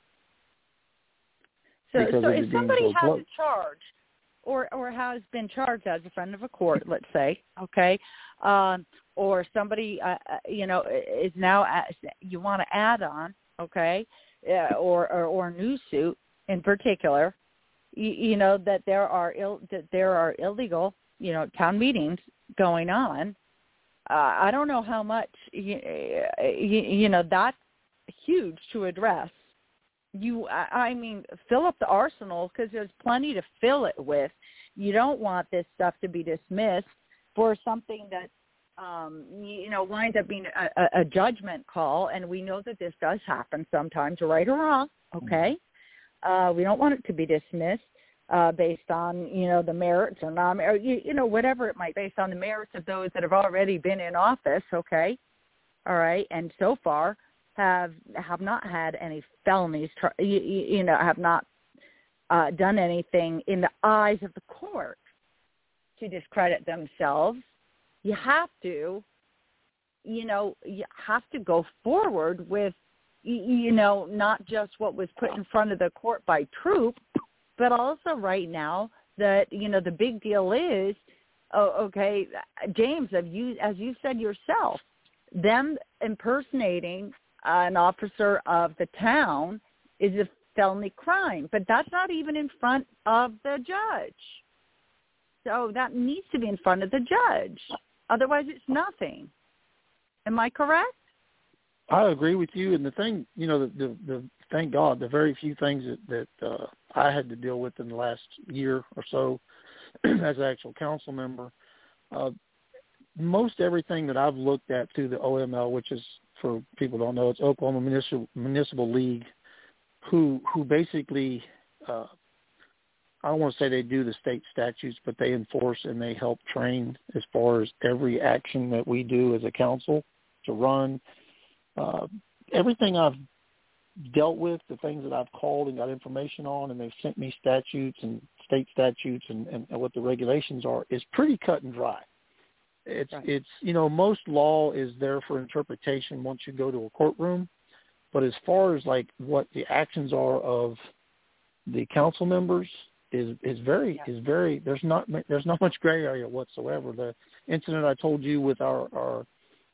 So, so if somebody so has close. a charge, or or has been charged as a friend of a court, let's say, okay, um, or somebody, uh, uh, you know, is now you want to add on, okay, uh, or, or or a new suit in particular, you, you know that there are Ill, that there are illegal, you know, town meetings going on. Uh, I don't know how much, you, you, you know, that's huge to address. You I I mean fill up the arsenal because there's plenty to fill it with. You don't want this stuff to be dismissed for something that um you know winds up being a, a, a judgment call and we know that this does happen sometimes right or wrong okay? Uh we don't want it to be dismissed uh based on you know the merits or non or you, you know whatever it might based on the merits of those that have already been in office okay? All right and so far have have not had any felonies, you, you know, have not uh, done anything in the eyes of the court to discredit themselves. You have to, you know, you have to go forward with, you know, not just what was put in front of the court by Troop, but also right now that you know the big deal is, oh, okay, James, have you, as you said yourself, them impersonating an officer of the town is a felony crime, but that's not even in front of the judge. So that needs to be in front of the judge. Otherwise, it's nothing. Am I correct? I agree with you. And the thing, you know, the, the, the thank God, the very few things that, that uh, I had to deal with in the last year or so as an actual council member, uh, most everything that I've looked at through the OML, which is for people don't know, it's Oklahoma Municipal Municipal League, who who basically, uh, I don't want to say they do the state statutes, but they enforce and they help train as far as every action that we do as a council to run. Uh, everything I've dealt with, the things that I've called and got information on, and they've sent me statutes and state statutes and, and, and what the regulations are, is pretty cut and dry. It's Right. it's you know most law is there for interpretation once you go to a courtroom, but as far as like what the actions are of the council members is is very is very there's not there's not much gray area whatsoever. The incident I told you with our our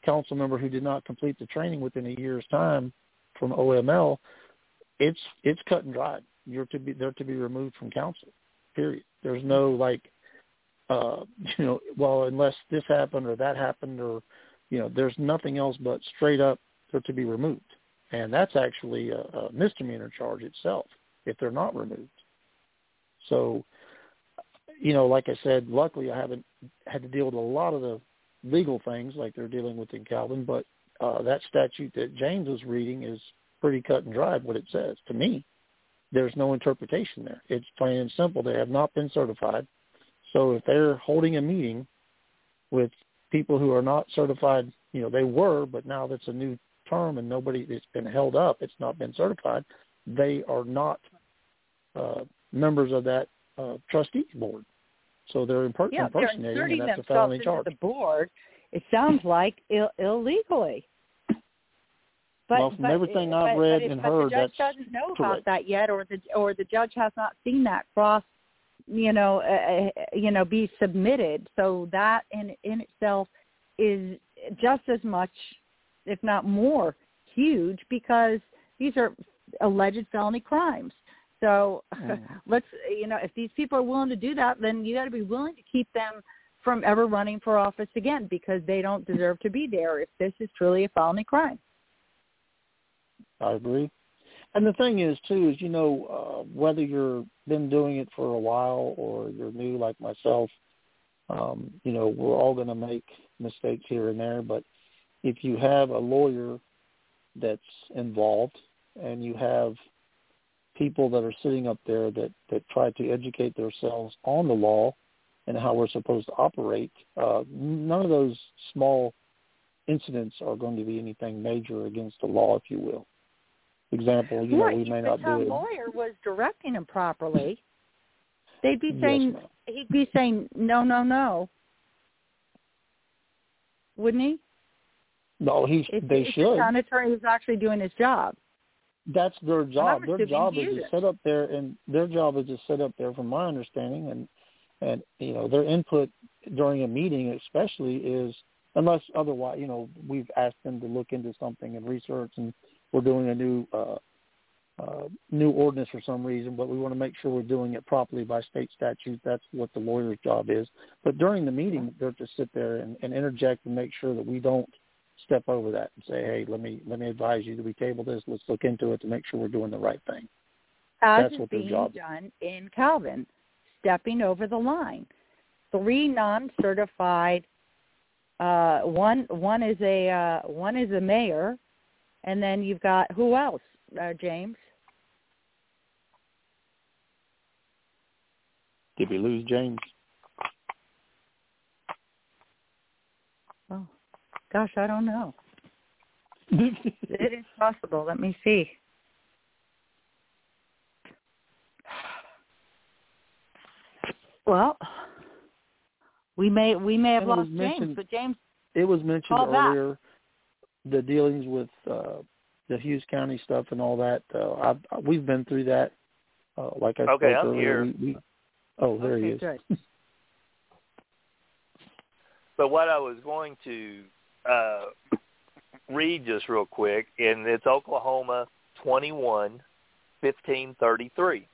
council member who did not complete the training within a year's time from OML, it's it's cut and dried. You're to be they're to be removed from council. Period. There's no like uh, you know, well, unless this happened or that happened or, you know, there's nothing else but straight up they're to be removed. And that's actually a, a misdemeanor charge itself if they're not removed. So, you know, like I said, luckily I haven't had to deal with a lot of the legal things like they're dealing with in Calvin, but uh, that statute that James was reading is pretty cut and dried what it says to me. There's no interpretation there. It's plain and simple. They have not been certified. So if they're holding a meeting with people who are not certified, you know, they were, but now that's a new term and nobody, it's been held up. It's not been certified. They are not uh, members of that uh, trustees board. So they're imper- yeah, impersonating, they're and that's a themselves felony into charge. the board. It sounds like Ill- illegally. But, Well, from but, everything I've but read if- and but heard, the judge doesn't know correct. about that yet, or the or the judge has not seen that cross, you know, uh, you know, be submitted. So that in in itself is just as much, if not more, huge because these are alleged felony crimes. So Mm. let's, you know, if these people are willing to do that, then you got to be willing to keep them from ever running for office again because they don't deserve to be there if this is truly a felony crime. I agree. And the thing is too is you know uh, whether you're been doing it for a while or you're new like myself, um, you know we're all going to make mistakes here and there. But if you have a lawyer that's involved and you have people that are sitting up there that that try to educate themselves on the law and how we're supposed to operate, uh, none of those small incidents are going to be anything major against the law, if you will example, you know, right. we may not the do it. lawyer was directing him properly, they'd be saying ma'am. he'd be saying no, no, no. Wouldn't he? No, he If, they if the town attorney was actually doing his job. That's their job. Their job is to sit up there, and their job is to sit up there, from my understanding, and and you know their input during a meeting, especially, is unless otherwise, you know, we've asked them to look into something and research, and we're doing a new uh, uh, new ordinance for some reason, but we want to make sure we're doing it properly by state statute. That's what the lawyer's job is. But during the meeting, they're to sit there and, and interject and make sure that we don't step over that and say, hey, let me let me advise you that we table this. Let's look into it to make sure we're doing the right thing. As That's what their job done in Calvin, stepping over the line. Three non-certified. Uh, one one is a uh, one is a mayor, and then you've got who else? Uh, James. Did we lose James? Oh, gosh, I don't know. It is possible. Let me see. Well, we may we may have And it was lost James, but James. it was mentioned earlier. back. Earlier the dealings with uh, the Hughes County stuff and all that. Uh, I've, we've been through that. Uh, like I Okay, spoke I'm earlier, here. We, we, oh, there okay, he is. Good. But what I was going to uh, read just real quick, and it's Oklahoma 21, 1533.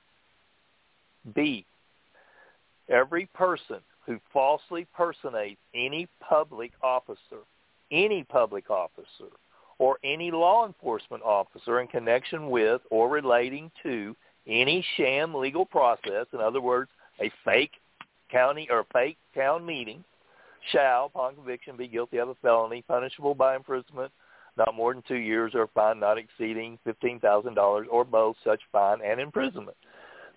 B. Every person who falsely personates any public officer, any public officer, or any law enforcement officer in connection with or relating to any sham legal process, in other words, a fake county or fake town meeting, shall, upon conviction, be guilty of a felony punishable by imprisonment not more than two years or a fine not exceeding $15,000 or both such fine and imprisonment.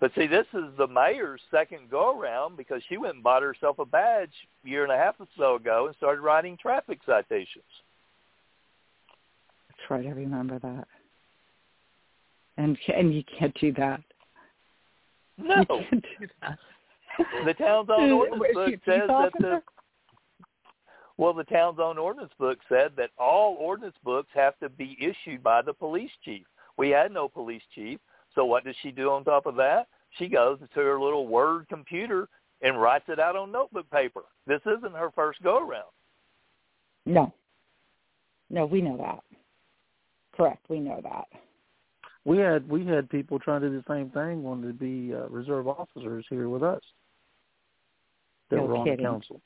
But see, this is the mayor's second go-around because she went and bought herself a badge a year and a half or so ago and started writing traffic citations. That's right. I remember that. And and you can't do that. No, You can't do that. the town's own ordinance book says that the well, the town's own ordinance book said that all ordinance books have to be issued by the police chief. We had no police chief, so what does she do on top of that? She goes to her little Word computer and writes it out on notebook paper. This isn't her first go around. No. No, we know that. Correct. We know that. We had we had people trying to do the same thing, wanted to be uh, reserve officers here with us. That No were on kidding. the council.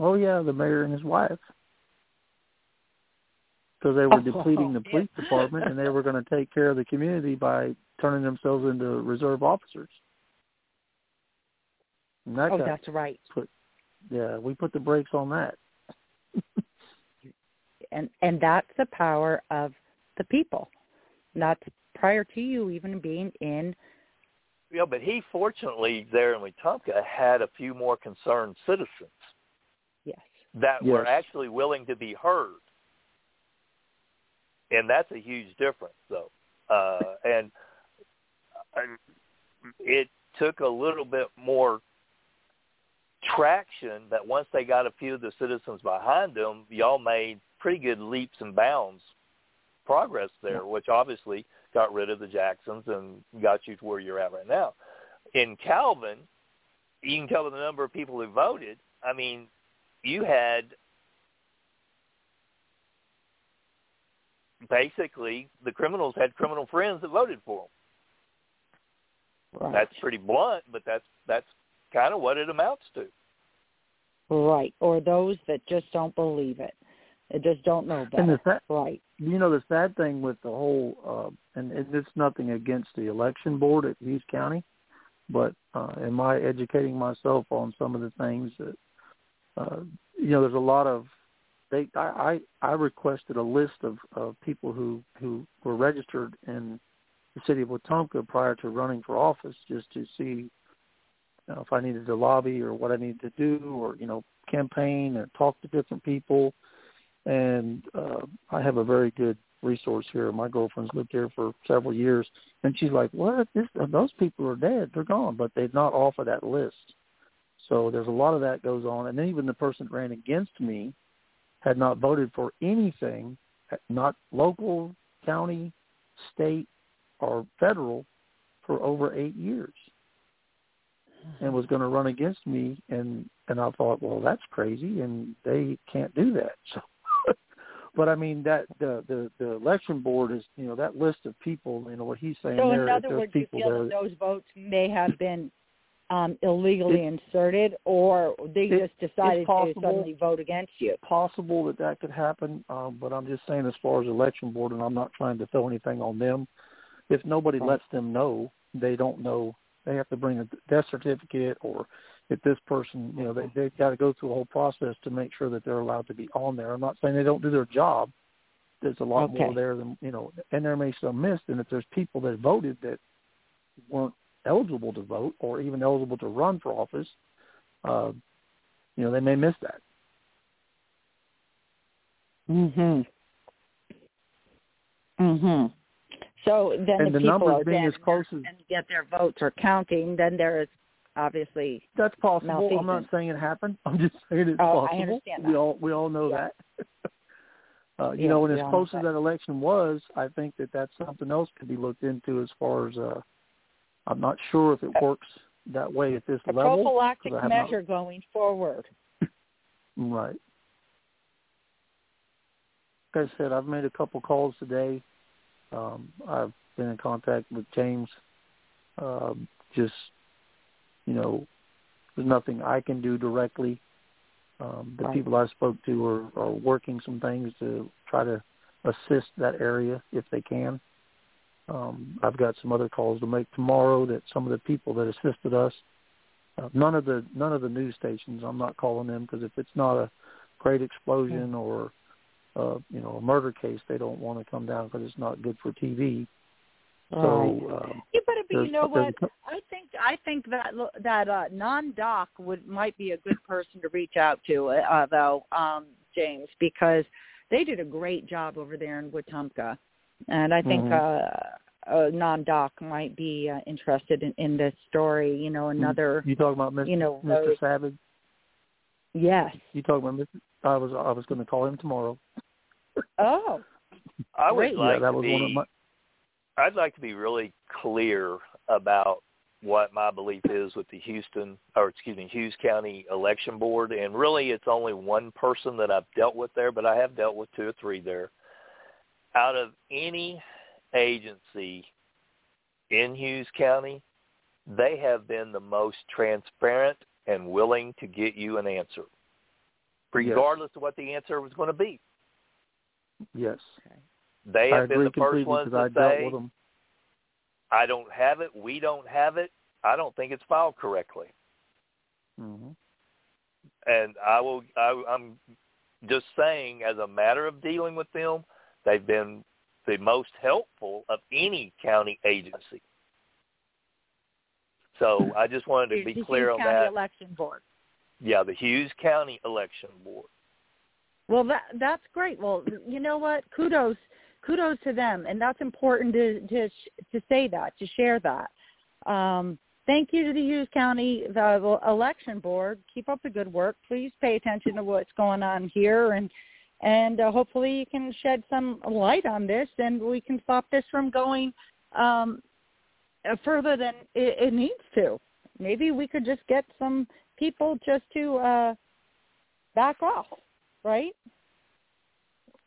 Oh yeah, the mayor and his wife. Because they were oh. depleting the yeah. police department, and they were going to take care of the community by turning themselves into reserve officers. And that Oh, got that's right. put. Yeah, we put the brakes on that. And and that's the power of the people. Not prior to you even being in. Yeah, but he fortunately there in Wetumka had a few more concerned citizens. Yes. That yes. were actually willing to be heard, and that's a huge difference, though. Uh, and it took a little bit more traction that once they got a few of the citizens behind them, y'all made pretty good leaps and bounds progress there, which obviously got rid of the Jacksons and got you to where you're at right now. In Calvin, you can tell by the number of people who voted. I mean, you had basically the criminals had criminal friends that voted for them. Right. That's pretty blunt, but that's that's kind of what it amounts to. Right. Or those that just don't believe it. They just don't know better. And the fa- right. you know the sad thing with the whole uh and, and it's nothing against the election board at Hughes County, but uh in my educating myself on some of the things that uh you know there's a lot of they I I, I requested a list of, of people who who were registered in the city of Wetumka prior to running for office just to see you know, if I needed to lobby or what I needed to do or you know campaign and talk to different people and uh, I have a very good resource here. My girlfriend's lived here for several years, and she's like, "What? This, those people are dead. They're gone, but they've not offered that list." So there's a lot of that goes on, and then even the person that ran against me had not voted for anything, not local, county, state, or federal, for over eight years, and was going to run against me. And and I thought, well, that's crazy, and they can't do that. So but I mean that the the the election board is you know that list of people you know what he's saying So there in other words, you feel there that those votes may have been um illegally inserted, or they it- just decided it's to suddenly vote against you. possible that that could happen um but I'm just saying as far as election board and I'm not trying to throw anything on them. If nobody Right. lets them know they don't know. They have to bring a death certificate or if this person you know they they've got to go through a whole process to make sure that they're allowed to be on there. I'm not saying they don't do their job. There's a lot more there than you know and there may be some missed and if there's people that voted that weren't eligible to vote or even eligible to run for office uh you know they may miss that Mhm. Mhm. So then And if the people numbers are being dead as close as- and get their votes are counting, then there is obviously That's possible. I'm not saying it happened. I'm just saying it's Oh, I possible. understand We all we all know Yeah. that. uh, you Yeah, know, and as close as that. that election was, I think that that's something else could be looked into as far as. uh I'm not sure if it works that way at this a level. prophylactic have not- measure going forward. Right. Like I said, I've made a couple calls today. Um, I've been in contact with James. Um, just, you know, there's nothing I can do directly. Um, the Right. people I spoke to are, are working some things to try to assist that area if they can. Um, I've got some other calls to make tomorrow that some of the people that assisted us uh, none of the none of the news stations. I'm not calling them because if it's not a great explosion or uh, you know a murder case, they don't want to come down because it's not good for TV. So um, You better be. You know what? I think I think that that uh, NonDoc would might be a good person to reach out to, uh, though, um, James, because they did a great job over there in Wetumka, and I think Mhm. uh, a NonDoc might be uh, interested in, in this story. You know, another. you talking about Mr. You know, Mr. those- Savage? Yes. You talking about Mr. I was I was going to call him tomorrow. Oh. I would Great. like yeah, that to was be. one of my. I'd like to be really clear about what my belief is with the Houston, or excuse me, Hughes County Election Board, and really it's only one person that I've dealt with there, but I have dealt with two or three there. Out of any agency in Hughes County, they have been the most transparent and willing to get you an answer, regardless of what the answer was going to be. Yes, They have been the first completely ones because to I say. I don't have it, we don't have it, I don't think it's filed correctly. hmm And I will, I, I'm just saying, as a matter of dealing with them, they've been the most helpful of any county agency. So I just wanted to be the clear Hughes on County that. Election Board. Yeah, the Hughes County Election Board. Well, that that's great. Well, you know what? Kudos, kudos to them, and that's important to to to say that, to share that. Um, thank you to the Hughes County the Election Board. Keep up the good work. Please pay attention to what's going on here, and and uh, hopefully you can shed some light on this, and we can stop this from going um, uh, further than it, it needs to. Maybe we could just get some people just to uh, back off, right?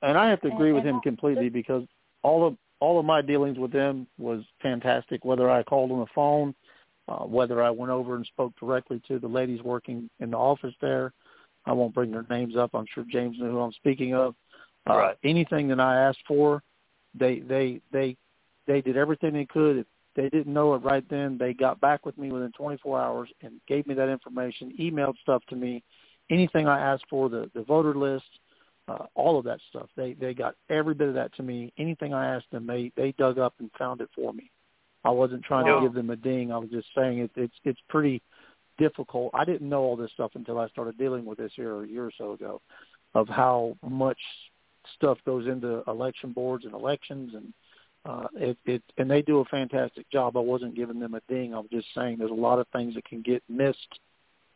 And I have to agree And- with and him completely because all of all of my dealings with them was fantastic. Whether I called on the phone, uh, whether I went over and spoke directly to the ladies working in the office there, I won't bring their names up. I'm sure James knew who I'm speaking of. Uh, Right. Anything that I asked for, they they they they did everything they could. If they didn't know it right then, they got back with me within 24 hours and gave me that information, emailed stuff to me. Anything I asked for, the the voter list, uh, all of that stuff. They they got every bit of that to me. Anything I asked them, they they dug up and found it for me. I wasn't trying Wow. to give them a ding. I was just saying it, it's it's pretty difficult. I didn't know all this stuff until I started dealing with this here a year or so ago, of how much stuff goes into election boards and elections and uh it it and they do a fantastic job. I wasn't giving them a ding. I was just saying there's a lot of things that can get missed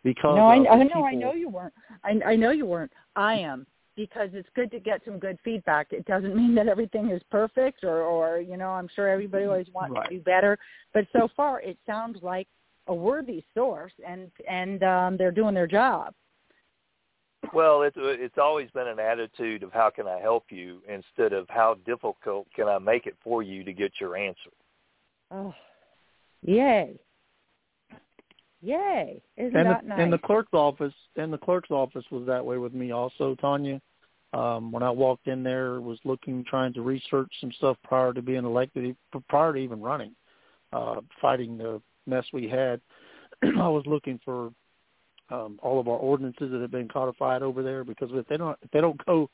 because no, I, I know, people. I know you weren't. I, I know you weren't. I am because it's good to get some good feedback. It doesn't mean that everything is perfect, or, or you know, I'm sure everybody always wants Right. to do better. But so far, it sounds like a worthy source, and and um, they're doing their job. Well, it's it's always been an attitude of how can I help you instead of how difficult can I make it for you to get your answer. Oh, yay! Yay! Isn't and that the, nice? and the clerk's office and the clerk's office was that way with me also, Tanya. Um, when I walked in there, was looking, trying to research some stuff prior to being elected, e- prior to even running, uh, fighting the mess we had. I was looking for um, all of our ordinances that have been codified over there because if they don't, if they don't go,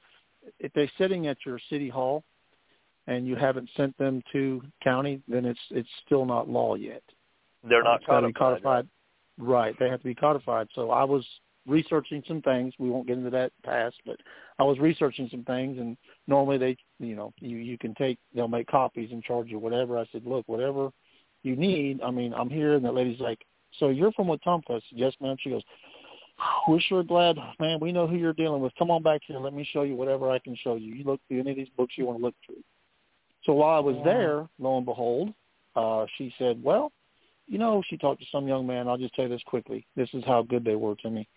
if they're sitting at your city hall and you haven't sent them to county, then it's it's still not law yet. They're Uh, not be codified. codified. Right, they have to be codified. So I was researching some things. We won't get into that past, but I was researching some things, and normally they, you know, you you can take, they'll make copies and charge you whatever. I said, look, whatever you need. I mean, I'm here, and the lady's like, so you're from Wetumka? Yes, ma'am. She goes, we're sure glad, man. We know who you're dealing with. Come on back here. Let me show you whatever I can show you. You look through any of these books you want to look through. So while I was Yeah. there, lo and behold, uh, she said, well, you know, she talked to some young man. I'll just tell you this quickly. This is how good they were to me.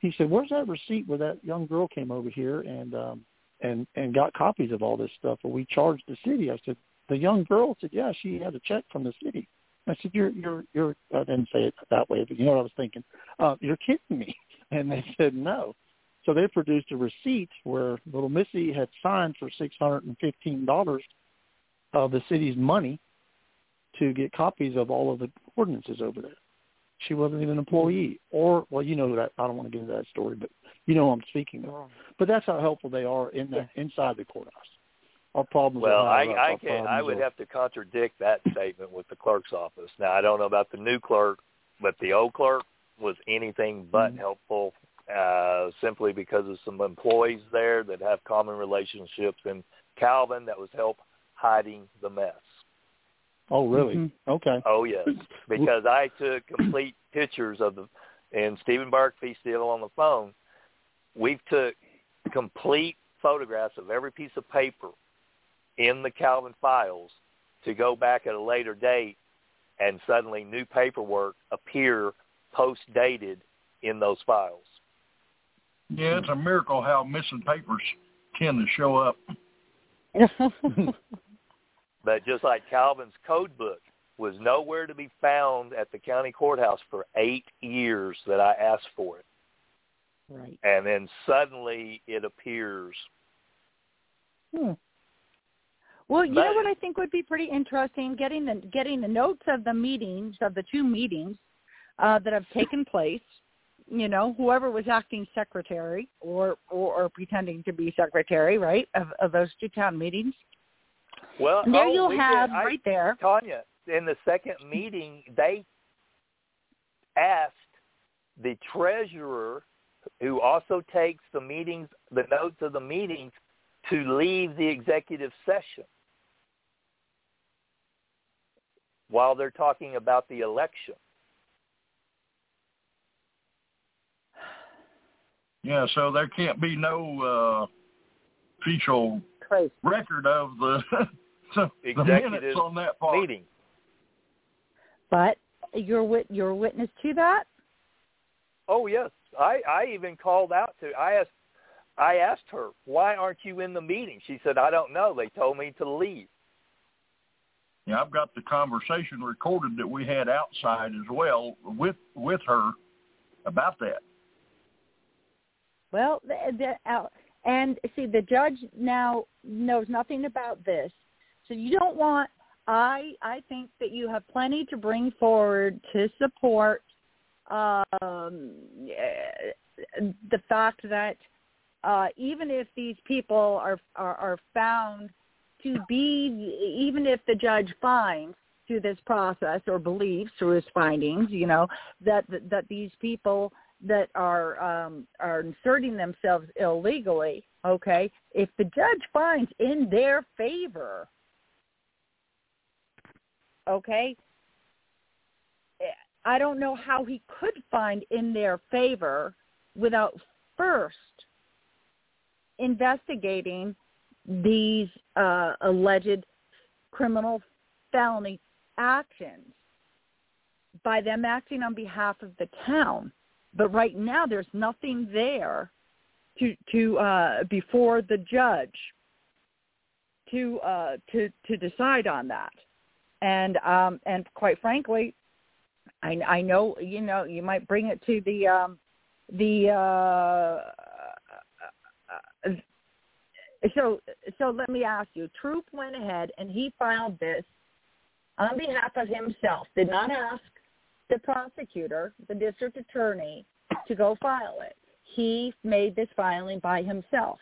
He said, "Where's that receipt where that young girl came over here and um and and got copies of all this stuff? Or we charged the city." I said, "The young girl said, yeah, she had a check from the city." I said, "You're you're you're." I didn't say it that way, but you know what I was thinking. Uh, you're kidding me. And they said no. So they produced a receipt where little Missy had signed for six hundred and fifteen dollars of the city's money to get copies of all of the ordinances over there. She wasn't even an employee, or well, you know that I don't want to get into that story, but you know who I'm speaking of. But that's how helpful they are in the inside the courthouse. Our problems. Well, are I up. I can I problems would are- have to contradict that statement with the clerk's office. Now I don't know about the new clerk, but the old clerk was anything but Mhm. helpful. Uh, simply because of some employees there that have common relationships, and Calvin that was help hiding the mess. Oh, really? Mhm. Okay. Oh yes, because I took complete pictures of the, and Stephen Barkby still on the phone. We've took complete photographs of every piece of paper in the Calvin files to go back at a later date, and suddenly new paperwork appear post dated in those files. Yeah, it's a miracle how missing papers tend to show up. But just like Calvin's code book was nowhere to be found at the county courthouse for eight years that I asked for it. right. and then suddenly it appears. Hmm. Well, you But- know what I think would be pretty interesting getting the getting the notes of the meetings of the two meetings uh, that have taken place. You know, whoever was acting secretary or, or or pretending to be secretary, right, of, of those two town meetings. Well, And there oh, you'll have did. I, right there. Tanya, in the second meeting, they asked the treasurer, who also takes the meetings, the notes of the meetings, to leave the executive session while they're talking about the election. Yeah, so there can't be no uh, official Crazy. record of the the Executive minutes on that part. Meeting. But you're wit- you're a witness to that. Oh yes, I I even called out to I asked I asked her why aren't you in the meeting? She said I don't know. They told me to leave. Yeah, I've got the conversation recorded that we had outside as well with with her about that. Well, the, the, uh, and see, the judge now knows nothing about this, so you don't want. I I think that you have plenty to bring forward to support um, the fact that uh, even if these people are, are are found to be, even if the judge finds through this process or believes through his findings, you know that that, these people that are um, are inserting themselves illegally, okay, if the judge finds in their favor, okay, I don't know how he could find in their favor without first investigating these uh, alleged criminal felony actions by them acting on behalf of the town. But right now, there's nothing there to to uh, before the judge to uh, to to decide on that. And um, and quite frankly, I, I know you know you might bring it to the um, the uh, so so let me ask you. Troop went ahead and he filed this on behalf of himself. Did not ask the prosecutor, the district attorney, to go file it. He made this filing by himself.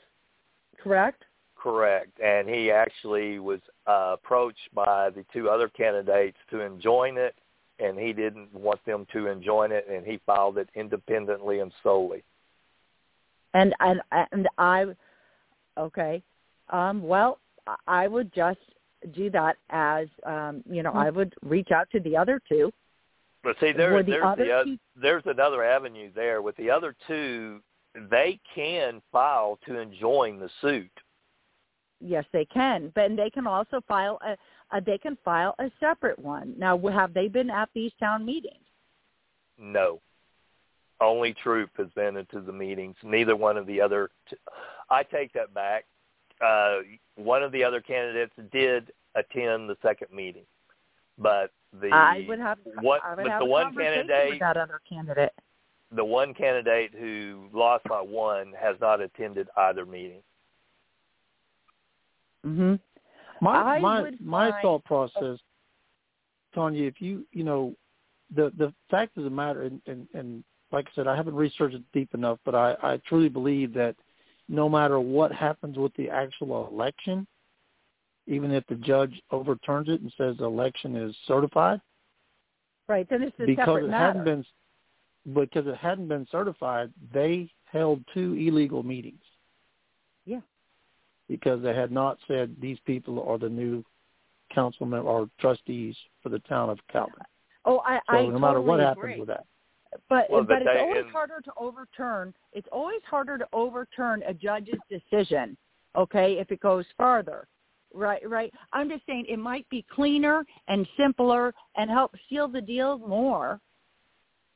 Correct? Correct. And he actually was uh, approached by the two other candidates to enjoin it, and he didn't want them to enjoin it, and he filed it independently and solely. And and and I, okay, um, well, I would just do that as um, you know, I would reach out to the other two. But see, there, the there's other the, two- there's another avenue there. With the other two, they can file to enjoin the suit. Yes, they can, but they can also file a, a they can file a separate one. Now, have they been at these town meetings? No. Only Troop has been into the meetings. Neither one of the other. T- I take that back. Uh, one of the other candidates did attend the second meeting, but the I would have. what, I would but have the a one candidate, with that other candidate. the one candidate who lost by one, has not attended either meeting. hmm My I my my find- thought process, Tanya, if you you know, the the fact of the matter, and, and and like I said, I haven't researched it deep enough, but I I truly believe that no matter what happens with the actual election, even if the judge overturns it and says the election is certified, Right. Then it's a because separate it matter. hadn't been because it hadn't been certified, they held two illegal meetings. Yeah. Because they had not said these people are the new councilmen or trustees for the town of Calvin. oh, I, So I no matter what totally happens with that. But Well, but it's always harder to overturn. It's always harder to overturn a judge's decision. Okay, if it goes farther. Right, right. I'm just saying it might be cleaner and simpler and help seal the deal more.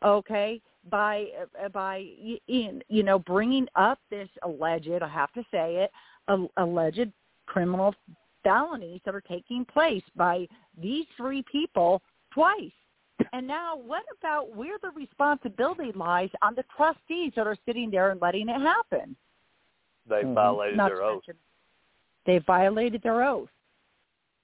Okay, by uh, by in you know bringing up this alleged, I have to say it, alleged criminal felonies that are taking place by these three people twice. And now, what about where the responsibility lies on the trustees that are sitting there and letting it happen? They Mhm. violated Not their oath. they violated their oath.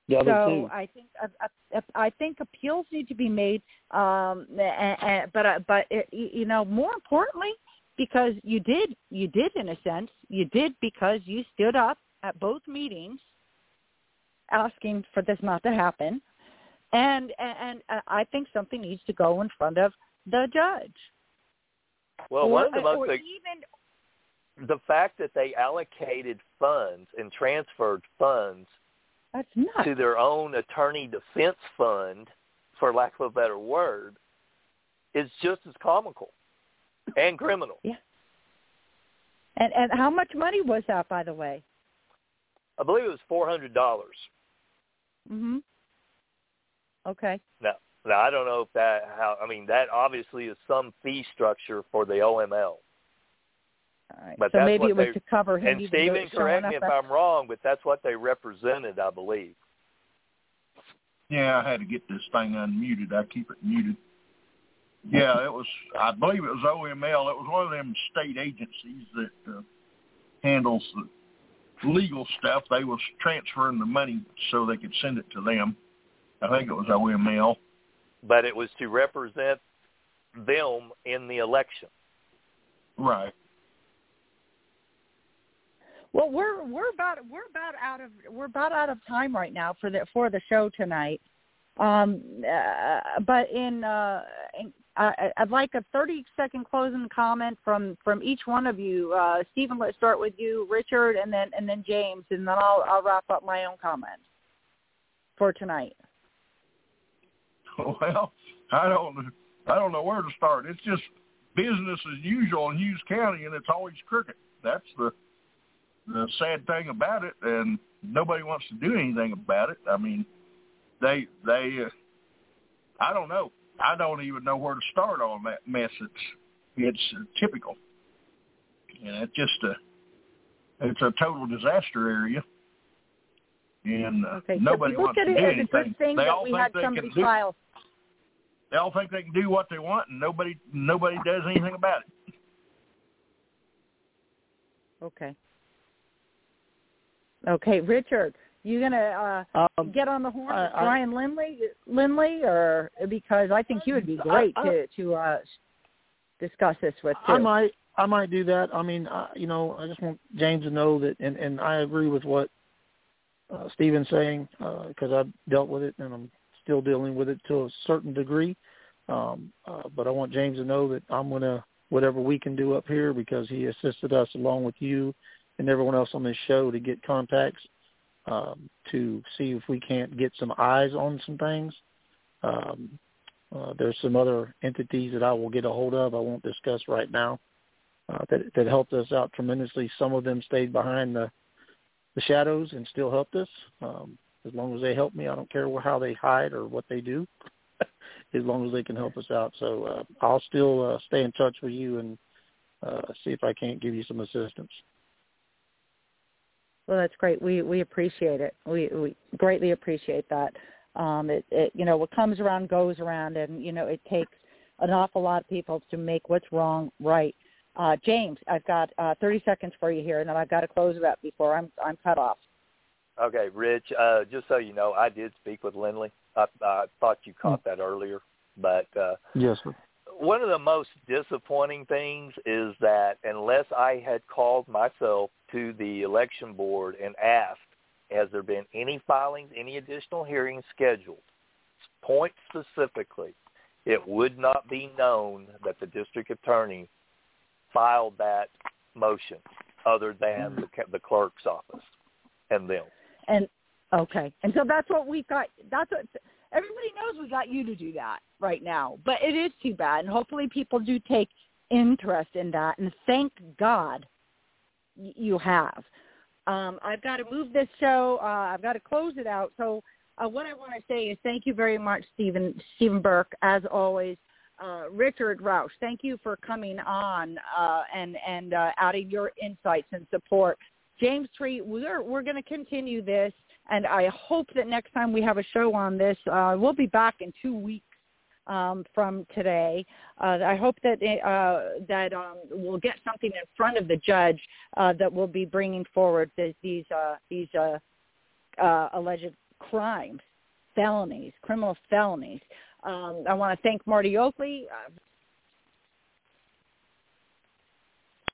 The other so two. I think I, I, I think appeals need to be made, um, and, and, but uh, but it, you know more importantly, because you did you did in a sense you did because you stood up at both meetings asking for this not to happen, and and, and I think something needs to go in front of the judge. Well, or, one of the most or even the fact that they allocated funds and transferred funds to their own attorney defense fund, for lack of a better word, is just as comical and criminal. Yeah. And and how much money was that, by the way? I believe it was four hundred dollars. Mhm. Okay. Now, now I don't know if that how I mean that obviously is some fee structure for the OML. All right. But so that's maybe what it was they- to cover him. And even Stephen, correct me if at- I'm wrong, but that's what they represented, I believe. Yeah, I had to get this thing unmuted. I keep it muted. Yeah, it was. I believe it was OML. It was one of them state agencies that uh, handles the legal stuff. They was transferring the money so they could send it to them. I think it was OML. But it was to represent them in the election. Right. Well, we're we're about we're about out of we're about out of time right now for the for the show tonight. Um, uh, but in, uh, in I, I'd like a 30 second closing comment from from each one of you. Uh, Stephen, let's start with you, Richard, and then and then James, and then I'll I'll wrap up my own comments for tonight. Well, I don't I don't know where to start. It's just business as usual in Hughes County, and it's always crooked. That's the the sad thing about it, and nobody wants to do anything about it. I mean, they they uh, I don't know. I don't even know where to start on that mess. It's it's uh, typical, and it's just a it's a total disaster area, and uh, Okay, nobody so wants to do it as a anything. they that all we think they can do, file. They all think they can do what they want, and nobody nobody does anything about it. Okay. Okay, Richard, you gonna uh, Um, get on the horn I- with I- Lindley, Lindley, or because I think you would be great I- I- to to uh, discuss this with too. I might I might do that. I mean, I, you know, I just want James to know that, and and I agree with what uh, Stephen's saying because I've dealt with it and I'm still dealing with it to a certain degree. Um, uh, but I want James to know that I'm gonna whatever we can do up here because he assisted us along with you and everyone else on this show to get contacts um, to see if we can't get some eyes on some things. Um, uh, there's some other entities that I will get a hold of. I won't discuss right now. Uh, that that helped us out tremendously. Some of them stayed behind the the shadows and still helped us. Um, as long as they help me, I don't care how they hide or what they do. as long as they can help us out, so uh, I'll still uh, stay in touch with you and uh, see if I can't give you some assistance. Well, that's great. We we appreciate it. We we greatly appreciate that. Um, it, it you know what comes around goes around, and you know it takes an awful lot of people to make what's wrong right. Uh, James, I've got uh, 30 seconds for you here, and then I've got to close it up before I'm I'm cut off. Okay, Rich. Uh, just so you know, I did speak with Lindley. I, I thought you caught that earlier, but uh, Yes, sir. one of the most disappointing things is that unless I had called myself to the election board and asked, has there been any filings, any additional hearings scheduled, point specifically, it would not be known that the district attorney filed that motion other than the, the clerk's office and them. And okay, and so that's what we've got. That's what everybody knows. We got you to do that right now, but it is too bad. And hopefully, people do take interest in that. And thank God you have. Um, I've got to move this show. Uh, I've got to close it out. So uh, what I want to say is thank you very much, Stephen Stephen Burke, as always. Uh, Richard Roush, thank you for coming on uh, and and uh, adding your insights and support. James Treat, we're we're going to continue this, and I hope that next time we have a show on this, uh, we'll be back in two weeks um, from today. Uh, I hope that uh, that um, we'll get something in front of the judge uh, that will be bringing forward the, these uh, these uh, uh, alleged crimes, felonies, criminal felonies. Um, I want to thank Marty Oakley. Uh,